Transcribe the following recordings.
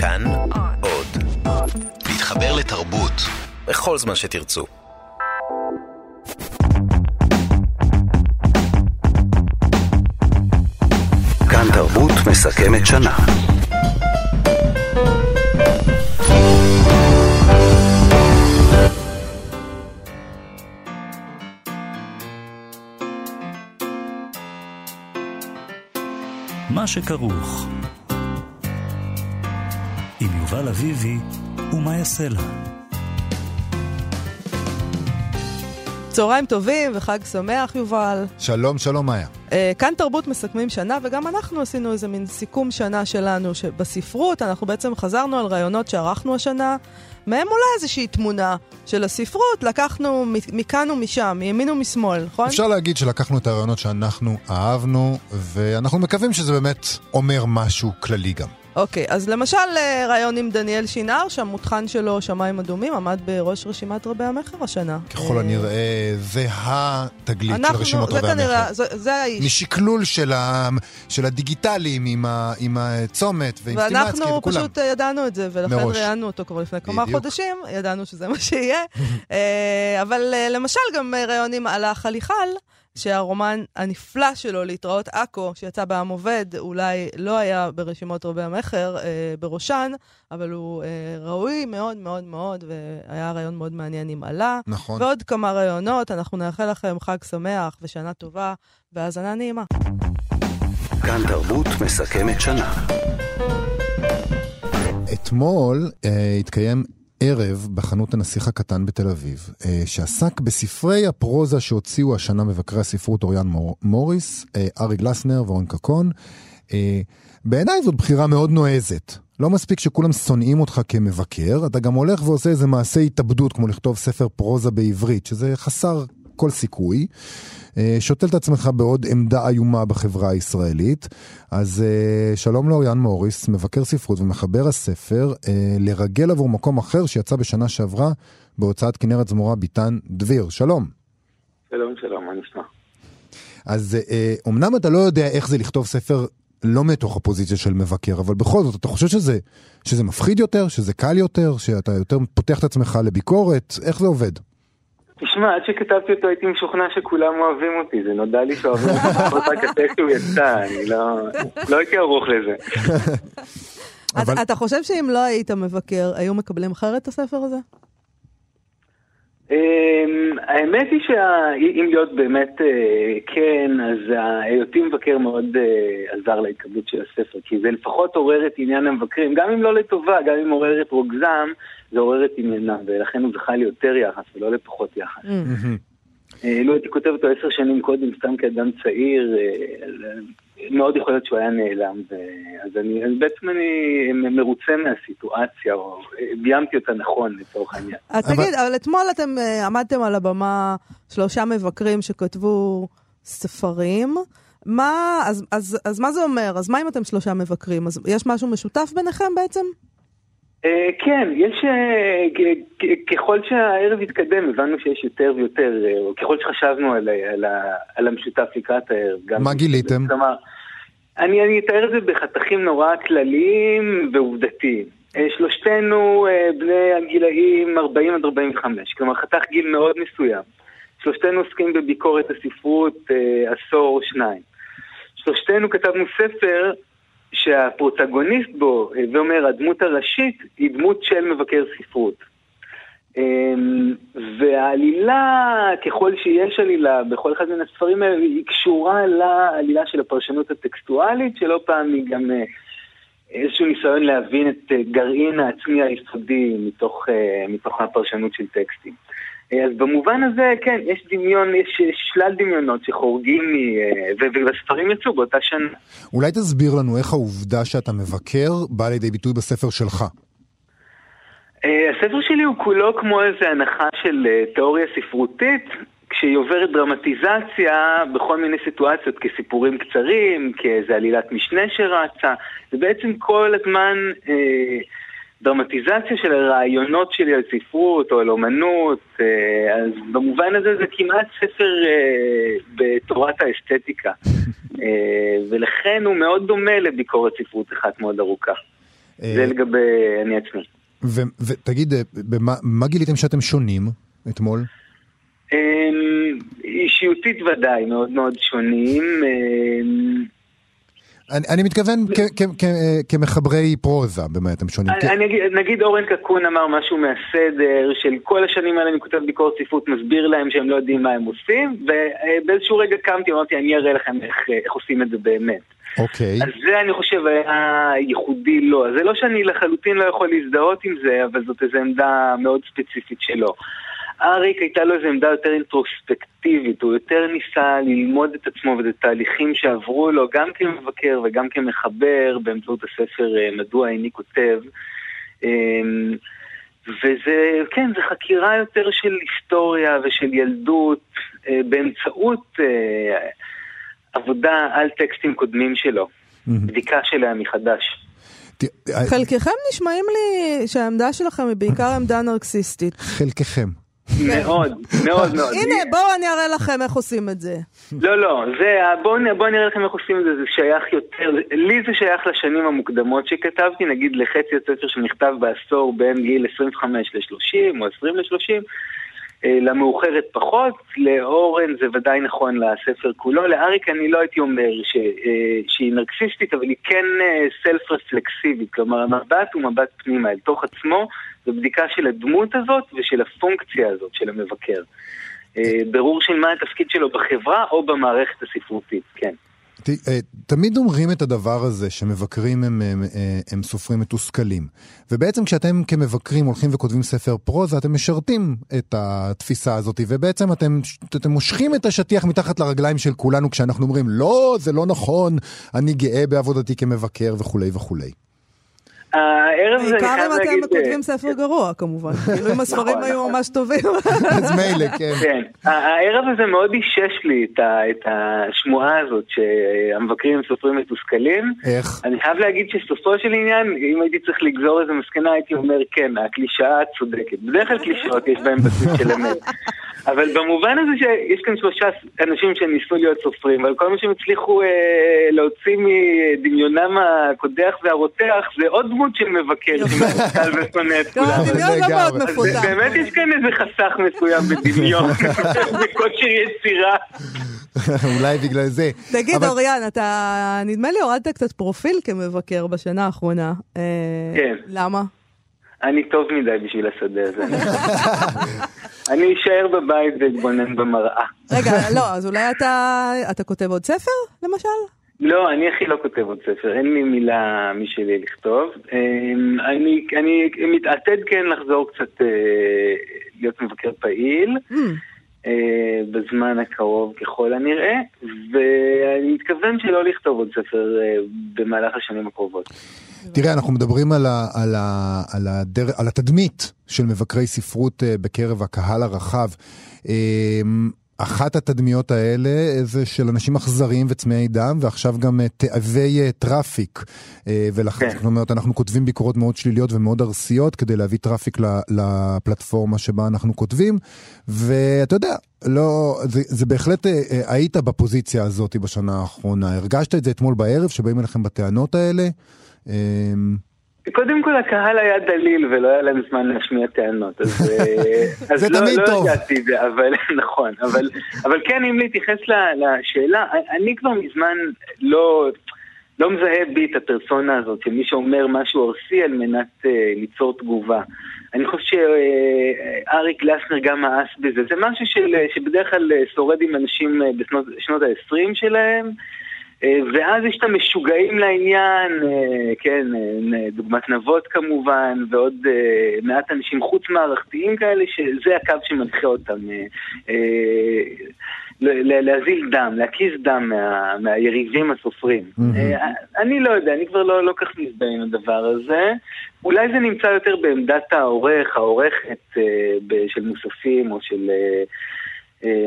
כאן עוד. להתחבר לתרבות בכל זמן שתרצו. כאן תרבות מסכמת שנה. מה שכרוך יובל אביבי ומה יעשה לה. צהריים טובים וחג שמח, יובל. שלום, שלום, מאיה. Uh, כאן תרבות מסכמים שנה, וגם אנחנו עשינו איזה מין סיכום שנה שלנו בספרות. אנחנו בעצם חזרנו על רעיונות שערכנו השנה, מהם אולי איזושהי תמונה של הספרות, לקחנו מכאן ומשם, מימין ומשמאל, נכון? אפשר להגיד שלקחנו את הרעיונות שאנחנו אהבנו, ואנחנו מקווים שזה באמת אומר משהו כללי גם. אוקיי, אז למשל אה, רעיון עם דניאל שינר, שהמותחן שלו, שמיים אדומים, עמד בראש רשימת רבי המכר השנה. ככל אה, הנראה, זה התגלית של רשימות רבי המכר. זה, זה האיש. משקלול של, ה, של הדיגיטלים עם, עם הצומת ועם סטימצקי וכולם. ואנחנו פשוט ידענו את זה, ולכן. ראיינו אותו כבר לפני כמה חודשים, ידענו שזה מה שיהיה. אה, אבל למשל גם רעיונים על החליחל. שהרומן הנפלא שלו, להתראות עכו, שיצא בעם עובד, אולי לא היה ברשימות רבי המכר אה, בראשן, אבל הוא אה, ראוי מאוד מאוד מאוד, והיה רעיון מאוד מעניין עם עלה. נכון. ועוד כמה רעיונות, אנחנו נאחל לכם חג שמח ושנה טובה, והאזנה נעימה. כאן תרבות מסכמת שנה. אתמול אה, התקיים ערב בחנות הנסיך הקטן בתל אביב, אה, שעסק בספרי הפרוזה שהוציאו השנה מבקרי הספרות אוריאן מור, מוריס, אה, ארי גלסנר ואורן קקון. אה, בעיניי זאת בחירה מאוד נועזת. לא מספיק שכולם שונאים אותך כמבקר, אתה גם הולך ועושה איזה מעשה התאבדות, כמו לכתוב ספר פרוזה בעברית, שזה חסר כל סיכוי. אה, שותל את עצמך בעוד עמדה איומה בחברה הישראלית. אז אה, שלום לאוריאן מוריס, מבקר ספרות ומחבר הספר, אה, לרגל עבור מקום אחר שיצא בשנה שעברה בהוצאת כנרת זמורה ביטן דביר. שלום. שלום, שלום, מה נשמע? אז אומנם אתה לא יודע איך זה לכתוב ספר לא מתוך הפוזיציה של מבקר, אבל בכל זאת, אתה חושב שזה, שזה מפחיד יותר, שזה קל יותר, שאתה יותר פותח את עצמך לביקורת? איך זה עובד? תשמע, עד שכתבתי אותו הייתי משוכנע שכולם אוהבים אותי, זה נודע לי שאוהבים אותי רק אחרי שהוא יצא, אני לא, לא הייתי ערוך לזה. אתה חושב שאם לא היית מבקר, היו מקבלים אחרת את הספר הזה? אמ, האמת היא שאם להיות באמת אה, כן, אז היותי מבקר מאוד אה, עזר להתקבלות של הספר, כי זה לפחות עורר את עניין המבקרים, גם אם לא לטובה, גם אם עורר את רוגזם, זה עורר את עניינם, ולכן הוא זכה ליותר יחס ולא לפחות יחס. אה, לו הייתי כותב אותו עשר שנים קודם, סתם כאדם צעיר, מאוד יכול להיות שהוא היה נעלם, אז אני, אז בעצם אני מרוצה מהסיטואציה, או ביימתי אותה נכון לצורך העניין. אז תגיד, אבל אתמול אתם אה, עמדתם על הבמה שלושה מבקרים שכתבו ספרים. מה, אז, אז, אז מה זה אומר? אז מה אם אתם שלושה מבקרים? אז יש משהו משותף ביניכם בעצם? Uh, כן, יש, uh, ככל שהערב התקדם, הבנו שיש יותר ויותר, uh, ככל שחשבנו על, על, על המשותף לקראת הערב. מה גיליתם? כלומר, אני, אני אתאר את זה בחתכים נורא כלליים ועובדתיים. שלושתנו בני הגילאים 40 עד 45, כלומר חתך גיל מאוד מסוים. שלושתנו עוסקים בביקורת הספרות עשור או שניים. שלושתנו כתבנו ספר שהפרוטגוניסט בו, הווי אומר, הדמות הראשית, היא דמות של מבקר ספרות. אמ, והעלילה, ככל שיש עלילה בכל אחד מן הספרים האלה, היא קשורה לעלילה של הפרשנות הטקסטואלית, שלא פעם היא גם אה, איזשהו ניסיון להבין את אה, גרעין העצמי היסודי מתוך, אה, מתוך הפרשנות של טקסטים. אז במובן הזה, כן, יש דמיון, יש שלל דמיונות שחורגים מ... והספרים יצאו באותה שנה. אולי תסביר לנו איך העובדה שאתה מבקר באה לידי ביטוי בספר שלך. הספר שלי הוא כולו כמו איזו הנחה של תיאוריה ספרותית, כשהיא עוברת דרמטיזציה בכל מיני סיטואציות, כסיפורים קצרים, כאיזו עלילת משנה שרצה, זה בעצם כל הזמן... אה, דרמטיזציה של הרעיונות שלי על ספרות או על אומנות, אה, אז במובן הזה זה כמעט ספר אה, בתורת האסתטיקה, אה, ולכן הוא מאוד דומה לביקורת ספרות אחת מאוד ארוכה. זה לגבי אני עצמי. ותגיד, מה גיליתם שאתם שונים אתמול? אמ, אישיותית ודאי, מאוד מאוד שונים. אני, אני מתכוון כ, כ, כ, כמחברי פרוזה, במה אתם שונים. אני, אני אגיד, נגיד אורן קקון אמר משהו מהסדר של כל השנים האלה אני כותב ביקורת ספרות, מסביר להם שהם לא יודעים מה הם עושים, ובאיזשהו רגע קמתי, אמרתי אני אראה לכם איך, איך עושים את זה באמת. אוקיי. אז זה אני חושב היה ייחודי לו. זה לא שאני לחלוטין לא יכול להזדהות עם זה, אבל זאת איזו עמדה מאוד ספציפית שלו. אריק הייתה לו איזו עמדה יותר אינטרוספקטיבית, הוא יותר ניסה ללמוד את עצמו ואת התהליכים שעברו לו, גם כמבקר וגם כמחבר, באמצעות הספר אה, מדוע איני כותב. אמ, וזה, כן, זה חקירה יותר של היסטוריה ושל ילדות אה, באמצעות אה, עבודה על טקסטים קודמים שלו, בדיקה שלהם מחדש. חלקכם נשמעים לי שהעמדה שלכם היא בעיקר עמדה נרקסיסטית. חלקכם. מאוד, מאוד מאוד. הנה, בואו אני אראה לכם איך עושים את זה. לא, לא, בואו אני אראה לכם איך עושים את זה, זה שייך יותר, לי זה שייך לשנים המוקדמות שכתבתי, נגיד לחצי הספר שנכתב בעשור בין גיל 25 ל-30 או 20 ל-30. אה, למאוחרת פחות, לאורן זה ודאי נכון לספר כולו, לאריק אני לא הייתי אומר ש, אה, שהיא נרקסיסטית, אבל היא כן סלף אה, רפלקסיבית, כלומר המבט הוא מבט פנימה אל תוך עצמו, זו בדיקה של הדמות הזאת ושל הפונקציה הזאת של המבקר. ברור של מה התפקיד שלו בחברה או במערכת הספרותית, כן. אה, תמיד אומרים את הדבר הזה שמבקרים הם, הם, אה, הם סופרים מתוסכלים. ובעצם כשאתם כמבקרים הולכים וכותבים ספר פרוזה, אתם משרתים את התפיסה הזאת, ובעצם אתם, אתם מושכים את השטיח מתחת לרגליים של כולנו כשאנחנו אומרים, לא, זה לא נכון, אני גאה בעבודתי כמבקר וכולי וכולי. הערב הזה, אני חייב להגיד... בעיקר אם אתם כותבים ספר גרוע, כמובן. כאילו אם הספרים היו נכון. ממש טובים. אז מילא, כן. כן. הערב הזה מאוד אישש לי את השמועה הזאת שהמבקרים סופרים מתוסכלים. איך? אני חייב להגיד שסופו של עניין, אם הייתי צריך לגזור איזה מסקנה, הייתי אומר, כן, הקלישאה צודקת. בדרך כלל קלישאות יש בהן בסיס של אמת. אבל במובן הזה שיש כאן שלושה אנשים שניסו להיות סופרים, אבל כל מה שהם הצליחו אה, להוציא מדמיונם הקודח והרותח זה עוד דמות של מבקר שמסתכל ושונא את כולם. הדמיון לא מאוד מפותח. באמת יש כאן איזה חסך מסוים בדמיון, בכושר יצירה. אולי בגלל זה. תגיד, אוריאן, אתה נדמה לי הורדת קצת פרופיל כמבקר בשנה האחרונה. אה, כן. למה? אני טוב מדי בשביל השדה הזה. אני אשאר בבית ואתבונן במראה. רגע, לא, אז אולי אתה, אתה כותב עוד ספר, למשל? לא, אני הכי לא כותב עוד ספר, אין לי מילה משלי לכתוב. אמ, אני, אני מתעתד כן לחזור קצת אה, להיות מבקר פעיל. Mm. אה, בזמן הקרוב ככל הנראה, ואני מתכוון שלא לכתוב עוד ספר אה, במהלך השנים הקרובות. תראה, אנחנו מדברים על, ה, על, ה, על, הדר, על התדמית של מבקרי ספרות בקרב הקהל הרחב. אחת התדמיות האלה זה של אנשים אכזריים וצמאי דם, ועכשיו גם אה, תאבי אה, traffic. אה, ולכן, כן. זאת אומרת, אנחנו כותבים ביקורות מאוד שליליות ומאוד ארסיות כדי להביא traffic לפלטפורמה שבה אנחנו כותבים. ואתה יודע, לא, זה, זה בהחלט, היית בפוזיציה הזאת בשנה האחרונה. הרגשת את זה אתמול בערב, שבאים אליכם בטענות האלה? קודם כל הקהל היה דליל ולא היה להם זמן להשמיע טענות, אז, אה, אז זה לא, תמיד לא טוב. הגעתי את זה, אבל נכון, אבל, אבל כן אם להתייחס לשאלה, אני כבר מזמן לא, לא מזהה בי את הפרסונה הזאת של מי שאומר משהו ארסי על מנת uh, ליצור תגובה. אני חושב שאריק גלסנר גם מאס בזה, זה משהו של, שבדרך כלל שורד עם אנשים בשנות ה-20 שלהם. אה, ואז יש את המשוגעים לעניין, אה, כן, אה, דוגמת נבות כמובן, ועוד מעט אנשים חוץ מערכתיים כאלה, שזה הקו שמנחה אותם. להזיל דם, להקיז דם מה, מהיריבים הסופרים. Mm-hmm. אני לא יודע, אני כבר לא, לא כך מזדהה עם הדבר הזה. אולי זה נמצא יותר בעמדת העורך, העורכת של מוספים או של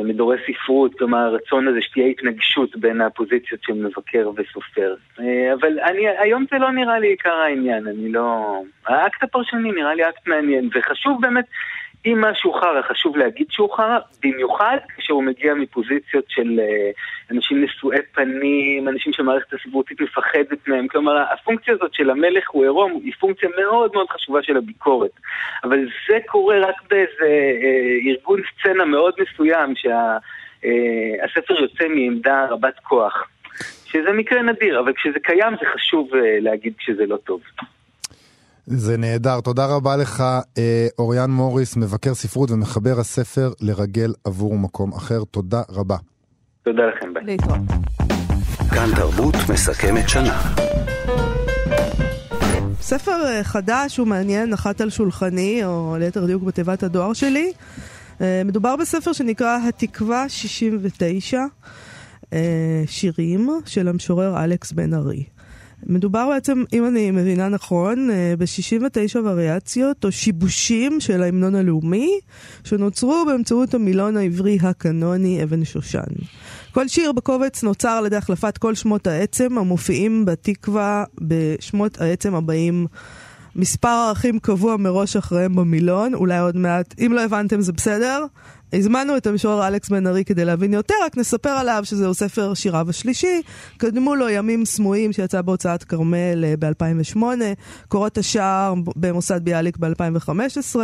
מדורי ספרות, כלומר הרצון הזה שתהיה התנגשות בין הפוזיציות של מבקר וסופר. אה, אבל אני, היום זה לא נראה לי עיקר העניין, אני לא... האקט הפרשני נראה לי אקט מעניין, וחשוב באמת, אם משהו חרא, חשוב להגיד שהוא חרא, במיוחד כשהוא מגיע מפוזיציות של uh, אנשים נשואי פנים, אנשים שמערכת הסביבותית מפחדת מהם. כלומר, הפונקציה הזאת של המלך הוא עירום היא פונקציה מאוד מאוד חשובה של הביקורת. אבל זה קורה רק באיזה uh, ארגון סצנה מאוד מסוים, שהספר uh, יוצא מעמדה רבת כוח. שזה מקרה נדיר, אבל כשזה קיים זה חשוב להגיד שזה לא טוב. זה נהדר, תודה רבה לך אה, אוריאן מוריס, מבקר ספרות ומחבר הספר לרגל עבור מקום אחר, תודה רבה. תודה לכם, ביי. להתראות. כאן תרבות מסכמת שנה. ספר אה, חדש ומעניין נחת על שולחני, או ליתר דיוק בתיבת הדואר שלי. אה, מדובר בספר שנקרא התקווה 69, שירים של המשורר אלכס בן ארי. מדובר בעצם, אם אני מבינה נכון, אה, ב-69 וריאציות או שיבושים של ההמנון הלאומי, שנוצרו באמצעות המילון העברי הקנוני אבן שושן. כל שיר בקובץ נוצר על ידי החלפת כל שמות העצם המופיעים בתקווה בשמות העצם הבאים. מספר ערכים קבוע מראש אחריהם במילון, אולי עוד מעט, אם לא הבנתם זה בסדר. הזמנו את המשורר אלכס בן ארי כדי להבין יותר, רק נספר עליו שזהו ספר שיריו השלישי. קדמו לו ימים סמויים שיצא בהוצאת כרמל אה, ב-2008, קורות השער במוסד ביאליק ב-2015,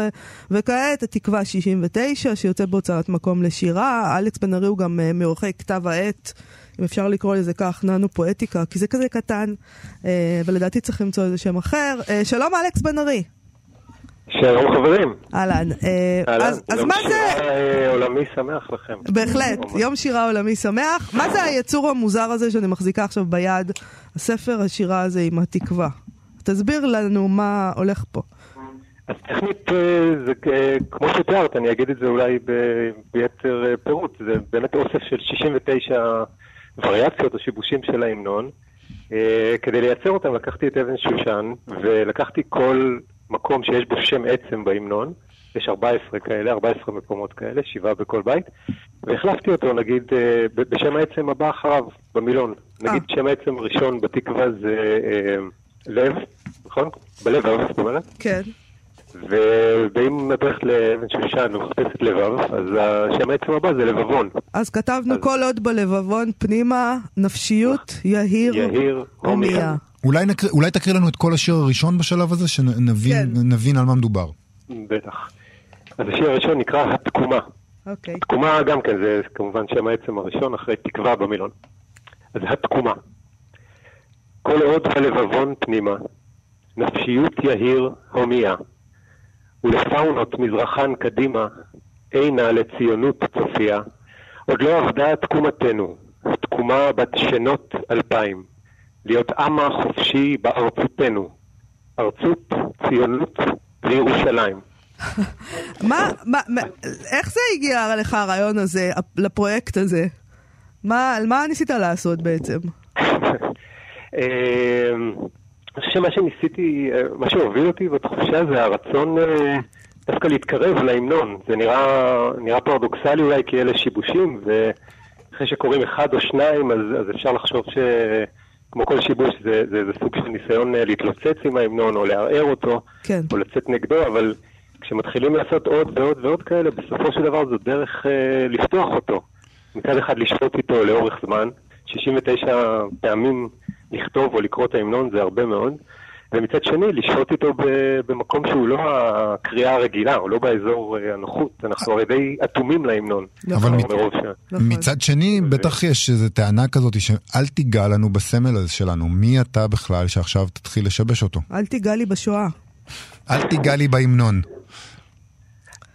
וכעת התקווה 69 שיוצא בהוצאת מקום לשירה. אלכס בן ארי הוא גם אה, מעורכי כתב העת. אם אפשר לקרוא לזה כך, ננו פואטיקה, כי זה כזה קטן, אה, ולדעתי צריך למצוא איזה שם אחר. שלום אלכס בן ארי. שלום חברים. אהלן. אה, אז מה זה... יום שירה אה, עולמי שמח לכם. בהחלט, יום שירה עולמי שמח. מה זה היצור המוזר הזה שאני מחזיקה עכשיו ביד, הספר השירה הזה עם התקווה? תסביר לנו מה הולך פה. אז טכנית אה, זה כמו שתיארת, אני אגיד את זה אולי ביתר פירוט, זה באמת אוסף של 69 וריאציות או שיבושים של ההמנון. כדי לייצר אותם לקחתי את אבן שושן ולקחתי כל מקום שיש בו שם עצם בהמנון, יש 14 כאלה, 14 מקומות כאלה, שבעה בכל בית, והחלפתי אותו, נגיד, אה, בשם העצם הבא אחריו, במילון. נגיד אה. שם העצם הראשון בתקווה זה אה, לב, נכון? בלב אב, זאת אומרת? כן. ואם הולכת לאבן שושן ומחפשת לבב, אז השם העצם הבא זה לבבון. אז כתבנו אז... כל עוד בלבבון פנימה, נפשיות, יהיר, יהיר הומיה. אולי, נקר... אולי תקריא לנו את כל השיר הראשון בשלב הזה, שנבין כן. על מה מדובר. בטח. אז השיר הראשון נקרא התקומה. אוקיי. התקומה גם כן, זה כמובן שם העצם הראשון, אחרי תקווה במילון. אז התקומה. כל עוד הלבבון פנימה, נפשיות יהיר הומיה, ולפאונות מזרחן קדימה, אינה לציונות צופיה, עוד לא עבדה תקומתנו, תקומה בת שנות אלפיים. להיות עם החופשי בארצותנו. ארצות, ציונות וירושלים. מה, מה, איך זה הגיע לך הרעיון הזה, לפרויקט הזה? מה, מה ניסית לעשות בעצם? אמ, אני חושב שמה שניסיתי, אה, מה שהוביל אותי בתחושה זה הרצון אה, דווקא להתקרב להמנון. זה נראה, נראה פרדוקסלי אולי כי אלה שיבושים, ואחרי שקוראים אחד או שניים אז, אז אפשר לחשוב ש... כמו כל שיבוש, זה, זה, זה סוג של ניסיון אה, להתלוצץ עם ההמנון או לערער אותו, כן. או לצאת נגדו, אבל כשמתחילים לעשות עוד ועוד ועוד כאלה, בסופו של דבר זו דרך אה, לפתוח אותו. מצד אחד לשפוט איתו לאורך זמן, 69 פעמים לכתוב או לקרוא את ההמנון זה הרבה מאוד, ומצד שני, לשהות איתו במקום שהוא לא הקריאה הרגילה, או לא באזור אה, הנוחות. אנחנו הרי די אטומים להמנון. אבל נכון. מצד שני, בטח יש איזו טענה כזאת שאל תיגע לנו בסמל הזה שלנו. מי אתה בכלל שעכשיו תתחיל לשבש אותו? אל תיגע לי בשואה. אל תיגע לי בהמנון.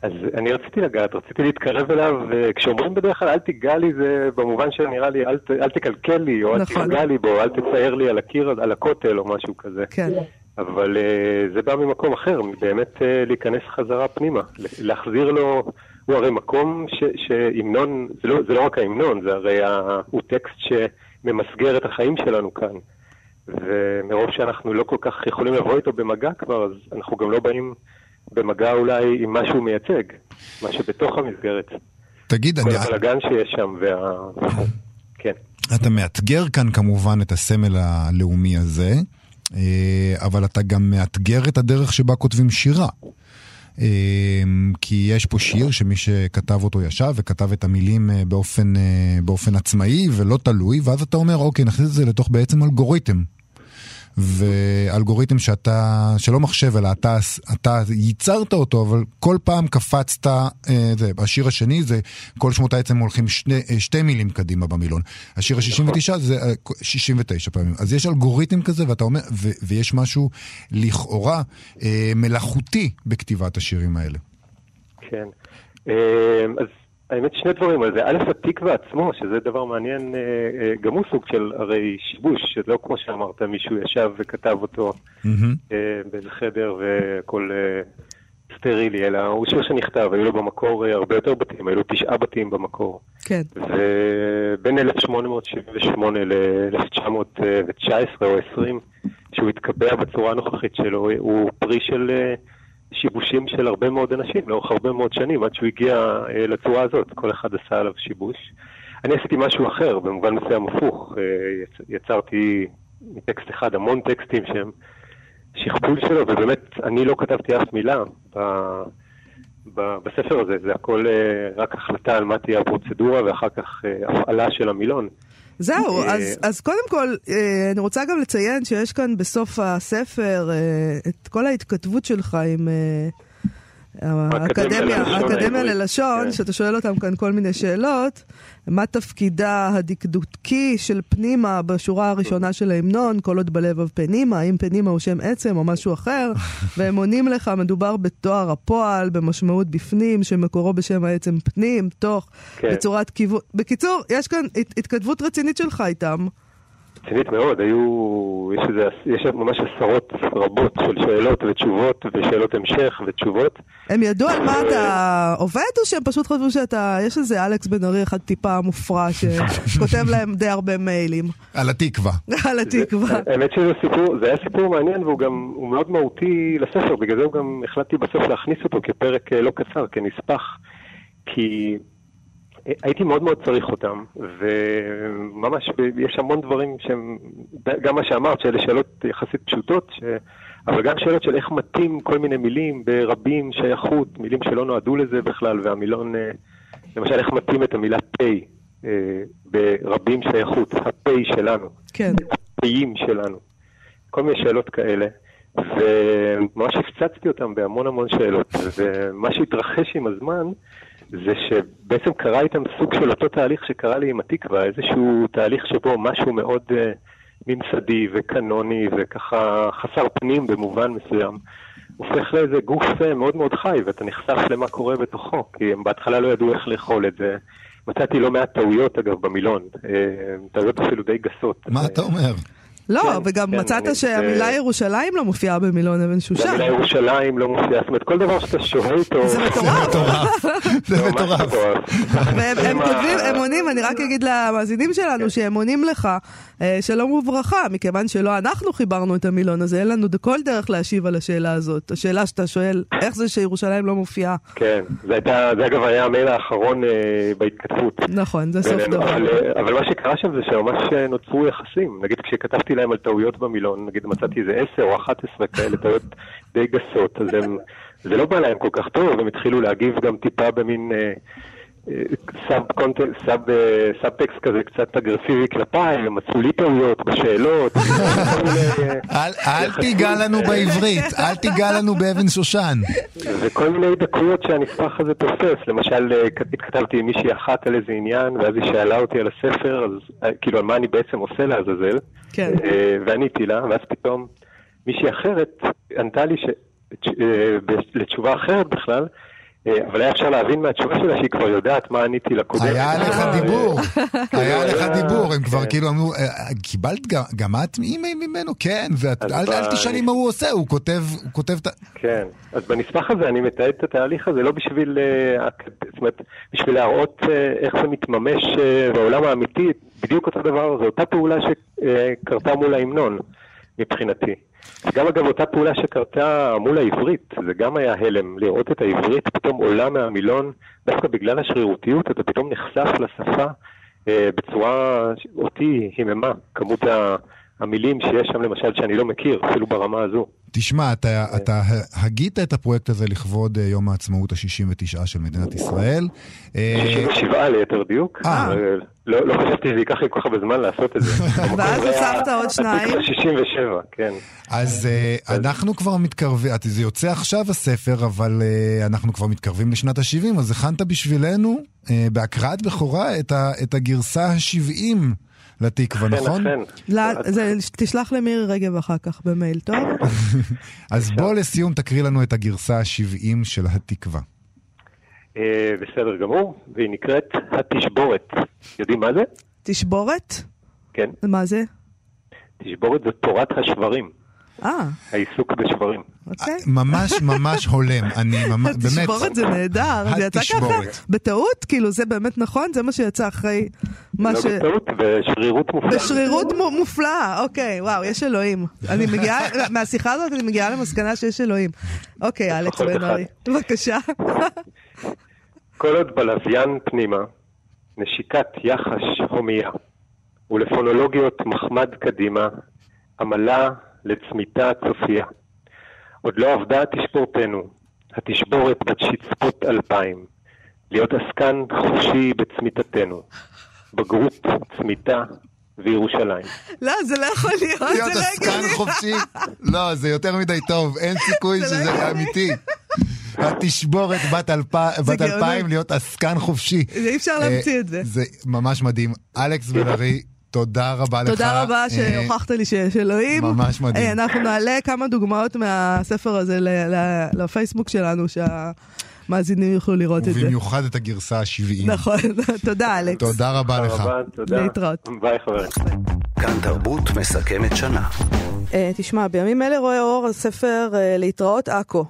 אז אני רציתי לגעת, רציתי להתקרב אליו, וכשאומרים בדרך כלל אל תיגע לי זה במובן שנראה לי אל, אל תקלקל לי, או נכון. אל תיגע לי בו, אל תצייר לי על הקיר, על הכותל או משהו כזה. כן. אבל uh, זה בא ממקום אחר, באמת uh, להיכנס חזרה פנימה, להחזיר לו, הוא הרי מקום שהמנון, זה, לא, זה לא רק ההמנון, זה הרי ה, הוא טקסט שממסגר את החיים שלנו כאן. ומרוב שאנחנו לא כל כך יכולים לבוא איתו במגע כבר, אז אנחנו גם לא באים במגע אולי עם מה שהוא מייצג, מה שבתוך המסגרת. תגיד, כל אני... כל הבלאגן שיש שם וה... כן. אתה מאתגר כאן כמובן את הסמל הלאומי הזה, אה, אבל אתה גם מאתגר את הדרך שבה כותבים שירה. כי יש פה שיר שמי שכתב אותו ישב וכתב את המילים באופן, באופן עצמאי ולא תלוי, ואז אתה אומר, אוקיי, נכניס את זה לתוך בעצם אלגוריתם. ואלגוריתם שאתה, שלא מחשב אלא אתה, אתה ייצרת אותו, אבל כל פעם קפצת, אה, זה, השיר השני זה כל שמות העצם הולכים שני, אה, שתי מילים קדימה במילון. השיר ה-69 זה 69 אה, פעמים. אז יש אלגוריתם כזה ואתה אומר, ו, ויש משהו לכאורה אה, מלאכותי בכתיבת השירים האלה. כן. אז האמת שני דברים על זה. א', התקווה עצמו, שזה דבר מעניין, אה, אה, גם הוא סוג של הרי שיבוש, שלא כמו שאמרת, מישהו ישב וכתב אותו mm-hmm. באיזה חדר והכל סטרילי, אלא הוא שיר שנכתב, היו לו במקור הרבה יותר בתים, היו לו תשעה בתים במקור. כן. ובין 1878 ל-1919 או 20, שהוא התקבע בצורה הנוכחית שלו, הוא פרי של... שיבושים של הרבה מאוד אנשים לאורך הרבה מאוד שנים, עד שהוא הגיע אה, לצורה הזאת, כל אחד עשה עליו שיבוש. אני עשיתי משהו אחר, במובן מסוים הפוך. אה, יצרתי מטקסט אחד המון טקסטים שהם שכפול שלו, ובאמת אני לא כתבתי אף מילה ב, ב, בספר הזה, זה הכל אה, רק החלטה על מה תהיה הפרוצדורה ואחר כך הפעלה של המילון. זהו, אז, אז קודם כל, אה, אני רוצה גם לציין שיש כאן בסוף הספר אה, את כל ההתכתבות שלך עם... האקדמיה ללשון, כן. שאתה שואל אותם כאן כל מיני שאלות, מה תפקידה הדקדוקי של פנימה בשורה הראשונה של ההמנון, כל עוד בלבב פנימה, האם פנימה הוא שם עצם או משהו אחר, והם עונים לך, מדובר בתואר הפועל, במשמעות בפנים, שמקורו בשם העצם פנים, תוך, כן. בצורת כיוון. בקיצור, יש כאן התכתבות רצינית שלך איתם. רצינית מאוד, היו, יש, איזה, יש ממש עשרות רבות של שאלות ותשובות ושאלות המשך ותשובות. הם ידעו על מה אתה עובד או שהם פשוט חשבו שאתה, יש איזה אלכס בן ארי אחד טיפה מופרע שכותב להם די הרבה מיילים. על התקווה. על התקווה. האמת שזה סיפור, זה היה סיפור מעניין והוא גם, הוא מאוד מהותי לספר, בגלל זה גם החלטתי בסוף להכניס אותו כפרק אה, לא קצר, כנספח, כי... הייתי מאוד מאוד צריך אותם, וממש יש המון דברים שהם, גם מה שאמרת, שאלה שאלות יחסית פשוטות, ש... אבל גם שאלות של איך מתאים כל מיני מילים ברבים, שייכות, מילים שלא נועדו לזה בכלל, והמילון, אה, למשל איך מתאים את המילה פ' אה, ברבים שייכות, הפ' שלנו. כן. הפ'ים שלנו. כל מיני שאלות כאלה. וממש הפצצתי אותם בהמון המון שאלות, ומה שהתרחש עם הזמן, זה שבעצם קרה איתם סוג של אותו תהליך שקרה לי עם התקווה, איזשהו תהליך שבו משהו מאוד uh, ממסדי וקנוני וככה חסר פנים במובן מסוים, הופך לאיזה גוף uh, מאוד מאוד חי, ואתה נחשף למה קורה בתוכו, כי הם בהתחלה לא ידעו איך לאכול את זה. מצאתי לא מעט טעויות אגב במילון, uh, טעויות אפילו די גסות. מה אתה אומר? לא, כן, וגם כן, מצאת אני, שהמילה זה... ירושלים לא מופיעה במילון אבן שושן. המילה ירושלים לא מופיעה, זאת אומרת, כל דבר שאתה שוהה איתו... זה מטורף. זה מטורף. והם כותבים, הם עונים, אני רק אגיד למאזינים שלנו, כן. שהם עונים לך, אה, שלום וברכה, מכיוון שלא אנחנו חיברנו את המילון הזה, אין לנו כל דרך להשיב על השאלה הזאת. השאלה שאתה שואל, איך זה שירושלים לא מופיעה? כן, זה אגב היה המייל האחרון אה, בהתכתבות. נכון, זה סוף דבר. אה, אבל מה שקרה שם זה שממש נוצרו יחסים. נגיד כשכתבתי להם על טעויות במילון, נגיד מצאתי איזה 10 או 11 כאלה טעויות די גסות, אז הם, זה לא בא להם כל כך טוב, הם התחילו להגיב גם טיפה במין... אה, sub sub sub text כזה קצת אגרסיבי כלפיי, הם מצאו לי טעויות בשאלות. אל תיגע לנו בעברית, אל תיגע לנו באבן שושן. וכל מיני דקויות שהנספח הזה תופס, למשל אה, התכתבתי עם מישהי אחת על איזה עניין, ואז היא שאלה אותי על הספר, אז אה, כאילו על מה אני בעצם עושה לעזאזל, כן. אה, ועניתי לה, ואז פתאום מישהי אחרת ענתה לי לתשובה אחרת בכלל, אה, אבל היה אפשר להבין מהתשובה שלה שהיא כבר יודעת מה עניתי לקודם. היה אה, דיבור, היה לך דיבור, הם כבר כן. כאילו אמרו, אה, קיבלת גם את אימייל ממנו? כן, ואל תשאלי מה הוא עושה, הוא כותב את ה... כן, אז בנספח הזה אני מתעד את התהליך הזה לא בשביל, זאת אומרת, בשביל להראות איך זה מתממש בעולם האמיתי, בדיוק אותו דבר, זו אותה פעולה שקרתה מול ההמנון, מבחינתי. גם אגב אותה פעולה שקרתה מול העברית, זה גם היה הלם, לראות את העברית פתאום עולה מהמילון, דווקא בגלל השרירותיות, אתה פתאום נחשף לשפה אה, בצורה, אותי היממה, כמות המילים שיש שם למשל שאני לא מכיר, אפילו ברמה הזו. תשמע, אתה, אתה הגית את הפרויקט הזה לכבוד אה, יום העצמאות ה-69 של מדינת ישראל. 67 אה, ליתר דיוק. אה. לא, לא חשבתי שזה ייקח לי כל כך הרבה זמן לעשות את זה. ואז הוספת עוד שניים. 67, כן. אז אנחנו כבר מתקרבים, זה יוצא עכשיו הספר, אבל אנחנו כבר מתקרבים לשנת ה-70, אז הכנת בשבילנו, בהקראת בכורה, את הגרסה ה-70. לתקווה, נכון? אכן, אכן. תשלח למירי רגב אחר כך במייל, טוב? אז בוא לסיום תקריא לנו את הגרסה ה-70 של התקווה. אה, בסדר גמור, והיא נקראת התשבורת. יודעים מה זה? תשבורת? כן. מה זה? תשבורת זה תורת השברים. אה. העיסוק בשברים. אוקיי. ממש ממש הולם, אני ממש, באמת. התשבורת זה נהדר, זה יצא ככה בטעות? כאילו זה באמת נכון? זה מה שיצא אחרי מה לא ש... לא בטעות, בשרירות מופלאה. בשרירות מופלאה, אוקיי, וואו, יש אלוהים. אני מגיעה, מהשיחה הזאת אני מגיעה למסקנה שיש אלוהים. אוקיי, אלכס בן ארי, בבקשה. כל עוד בלוויין פנימה, נשיקת יחש הומייה, ולפונולוגיות מחמד קדימה, עמלה לצמיתה צופיה. עוד לא עבדה תשבורתנו, התשבורת בת שצפות אלפיים, להיות עסקן חופשי בצמיתתנו, בגרות, צמיתה וירושלים. לא, זה לא יכול להיות, זה לא הגיוני. להיות עסקן חופשי? לא, זה יותר מדי טוב, אין סיכוי לא שזה אמיתי. התשבורת בת אלפיים להיות עסקן חופשי. אי אפשר להמציא את זה. אה, זה ממש מדהים. אלכס בן ארי, תודה רבה לך. תודה רבה שהוכחת לי שיש אלוהים. ממש מדהים. אה, אנחנו נעלה כמה דוגמאות מהספר הזה לפייסבוק שלנו, שהמאזינים יוכלו לראות את זה. ובמיוחד את הגרסה ה-70. נכון, תודה אלכס. תודה רבה לך. תודה רבה, תודה. להתראות. ביי חברים. כאן תרבות מסכמת שנה. אה, תשמע, בימים אלה רואה אור הספר אה, להתראות עכו.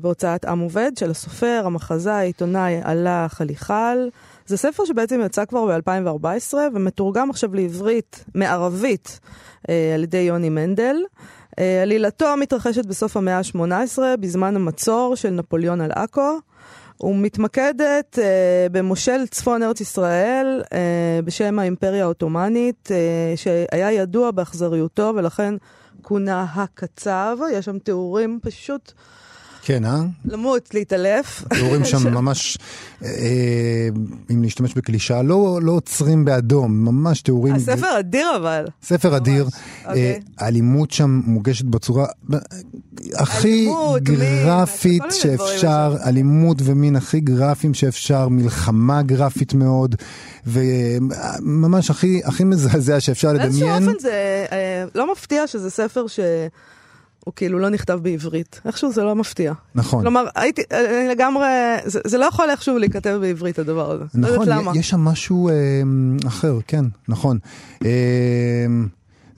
בהוצאת עם עובד של הסופר, המחזה, העיתונאי עלה חליחל. זה ספר שבעצם יצא כבר ב-2014 ומתורגם עכשיו לעברית, מערבית, אה, על ידי יוני מנדל. אה, עלילתו מתרחשת בסוף המאה ה-18, בזמן המצור של נפוליאון על עכו. ומתמקדת אה, במושל צפון ארץ ישראל אה, בשם האימפריה העות'מאנית, אה, שהיה ידוע באכזריותו ולכן כונה הקצב. יש שם תיאורים פשוט כן, אה? למות, להתעלף. תיאורים שם ממש, אה, אם להשתמש בקלישה, לא, לא עוצרים באדום, ממש תיאורים... הספר אדיר אבל. ספר אדיר. אוקיי. האלימות שם מוגשת בצורה הכי גרפית שאפשר, אלימות ומין הכי גרפיים שאפשר, מלחמה גרפית מאוד, וממש הכי, הכי מזעזע שאפשר לדמיין. באיזשהו אופן זה אה, לא מפתיע שזה ספר ש... הוא כאילו לא נכתב בעברית. איכשהו זה לא מפתיע. נכון. כלומר, הייתי, אני לגמרי, זה, זה לא יכול איכשהו להיכתב בעברית הדבר הזה. נכון, לא יודעת למה. יש שם משהו אה, אחר, כן, נכון. אה,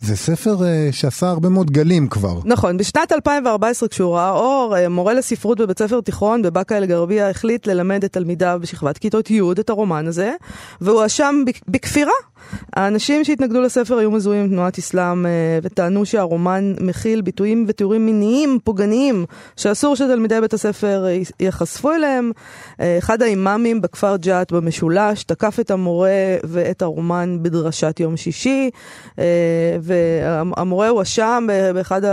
זה ספר uh, שעשה הרבה מאוד גלים כבר. נכון, בשנת 2014 כשהוא ראה אור, uh, מורה לספרות בבית ספר תיכון בבאקה אל-גרבייה החליט ללמד את תלמידיו בשכבת כיתות י' את הרומן הזה, והוא הואשם בכפירה. האנשים שהתנגדו לספר היו מזוהים עם תנועת אסלאם uh, וטענו שהרומן מכיל ביטויים ותיאורים מיניים פוגעניים שאסור שתלמידי בית הספר ייחשפו אליהם. Uh, אחד האימאמים בכפר ג'ת במשולש תקף את המורה ואת הרומן בדרשת יום שישי. Uh, והמורה הואשם באחד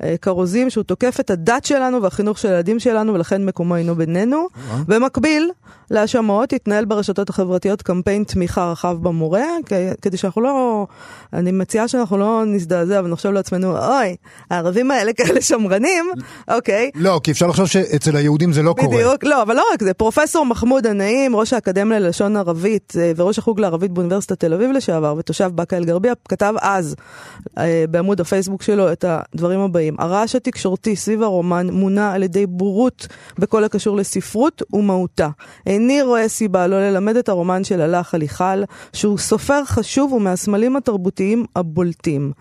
הכרוזים שהוא תוקף את הדת שלנו והחינוך של הילדים שלנו ולכן מקומו אינו בינינו. במקביל להאשמות התנהל ברשתות החברתיות קמפיין תמיכה רחב במורה, כדי שאנחנו לא, אני מציעה שאנחנו לא נזדעזע ונחשוב לעצמנו, אוי, הערבים האלה כאלה שמרנים, אוקיי. לא, כי אפשר לחשוב שאצל היהודים זה לא קורה. בדיוק, לא, אבל לא רק זה, פרופסור מחמוד הנעים, ראש האקדמיה ללשון ערבית אה, וראש החוג לערבית באוניברסיטת תל אביב לשעבר ותושב באקה אל-גרבייה, כתב אז אה, בעמוד הפייסבוק שלו את הדברים הבאים. הרעש התקשורתי סביב הרומן מונע על ידי בורות בכל הקשור לספרות ומהותה. איני רואה סיבה לא ללמד את הרומן של הלך חליחל, שהוא סופר חשוב ומהסמלים התרבותיים הבולטים.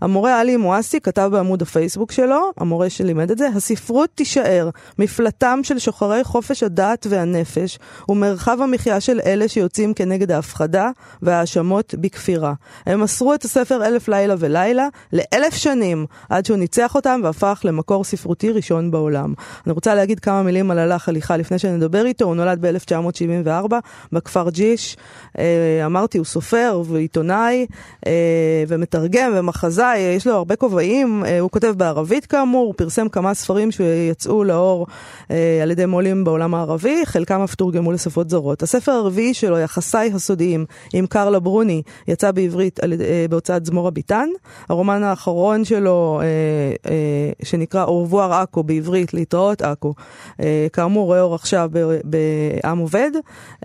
המורה עלי מואסי כתב בעמוד הפייסבוק שלו, המורה שלימד את זה, הספרות תישאר מפלטם של שוחרי חופש הדעת והנפש, ומרחב המחיה של אלה שיוצאים כנגד ההפחדה וההאשמות בכפירה. הם מסרו את הספר אלף לילה ולילה לאלף שנים, עד שהוא ניצח אותם והפך למקור ספרותי ראשון בעולם. אני רוצה להגיד כמה מילים על הלך הליכה לפני שנדבר איתו, הוא נולד ב-1974 בכפר ג'יש. אה, אמרתי, הוא סופר ועיתונאי אה, ומתרגם ומחזאי, יש לו הרבה כובעים, אה, הוא כותב בערבית כאמור, הוא פרסם כמה ספרים שיצאו לאור אה, על ידי מו"לים בעולם הערבי, חלקם אף תורגמו לשפות זרות. הספר הרביעי שלו, יחסיי הסודיים, עם קרלה ברוני, יצא בעברית אה, בהוצאת זמורה ביטן. הרומן האחרון שלו, אה, אה, שנקרא אורבואר עכו בעברית, להתראות עכו, אה, כאמור רואה אור עכשיו בעם עובד.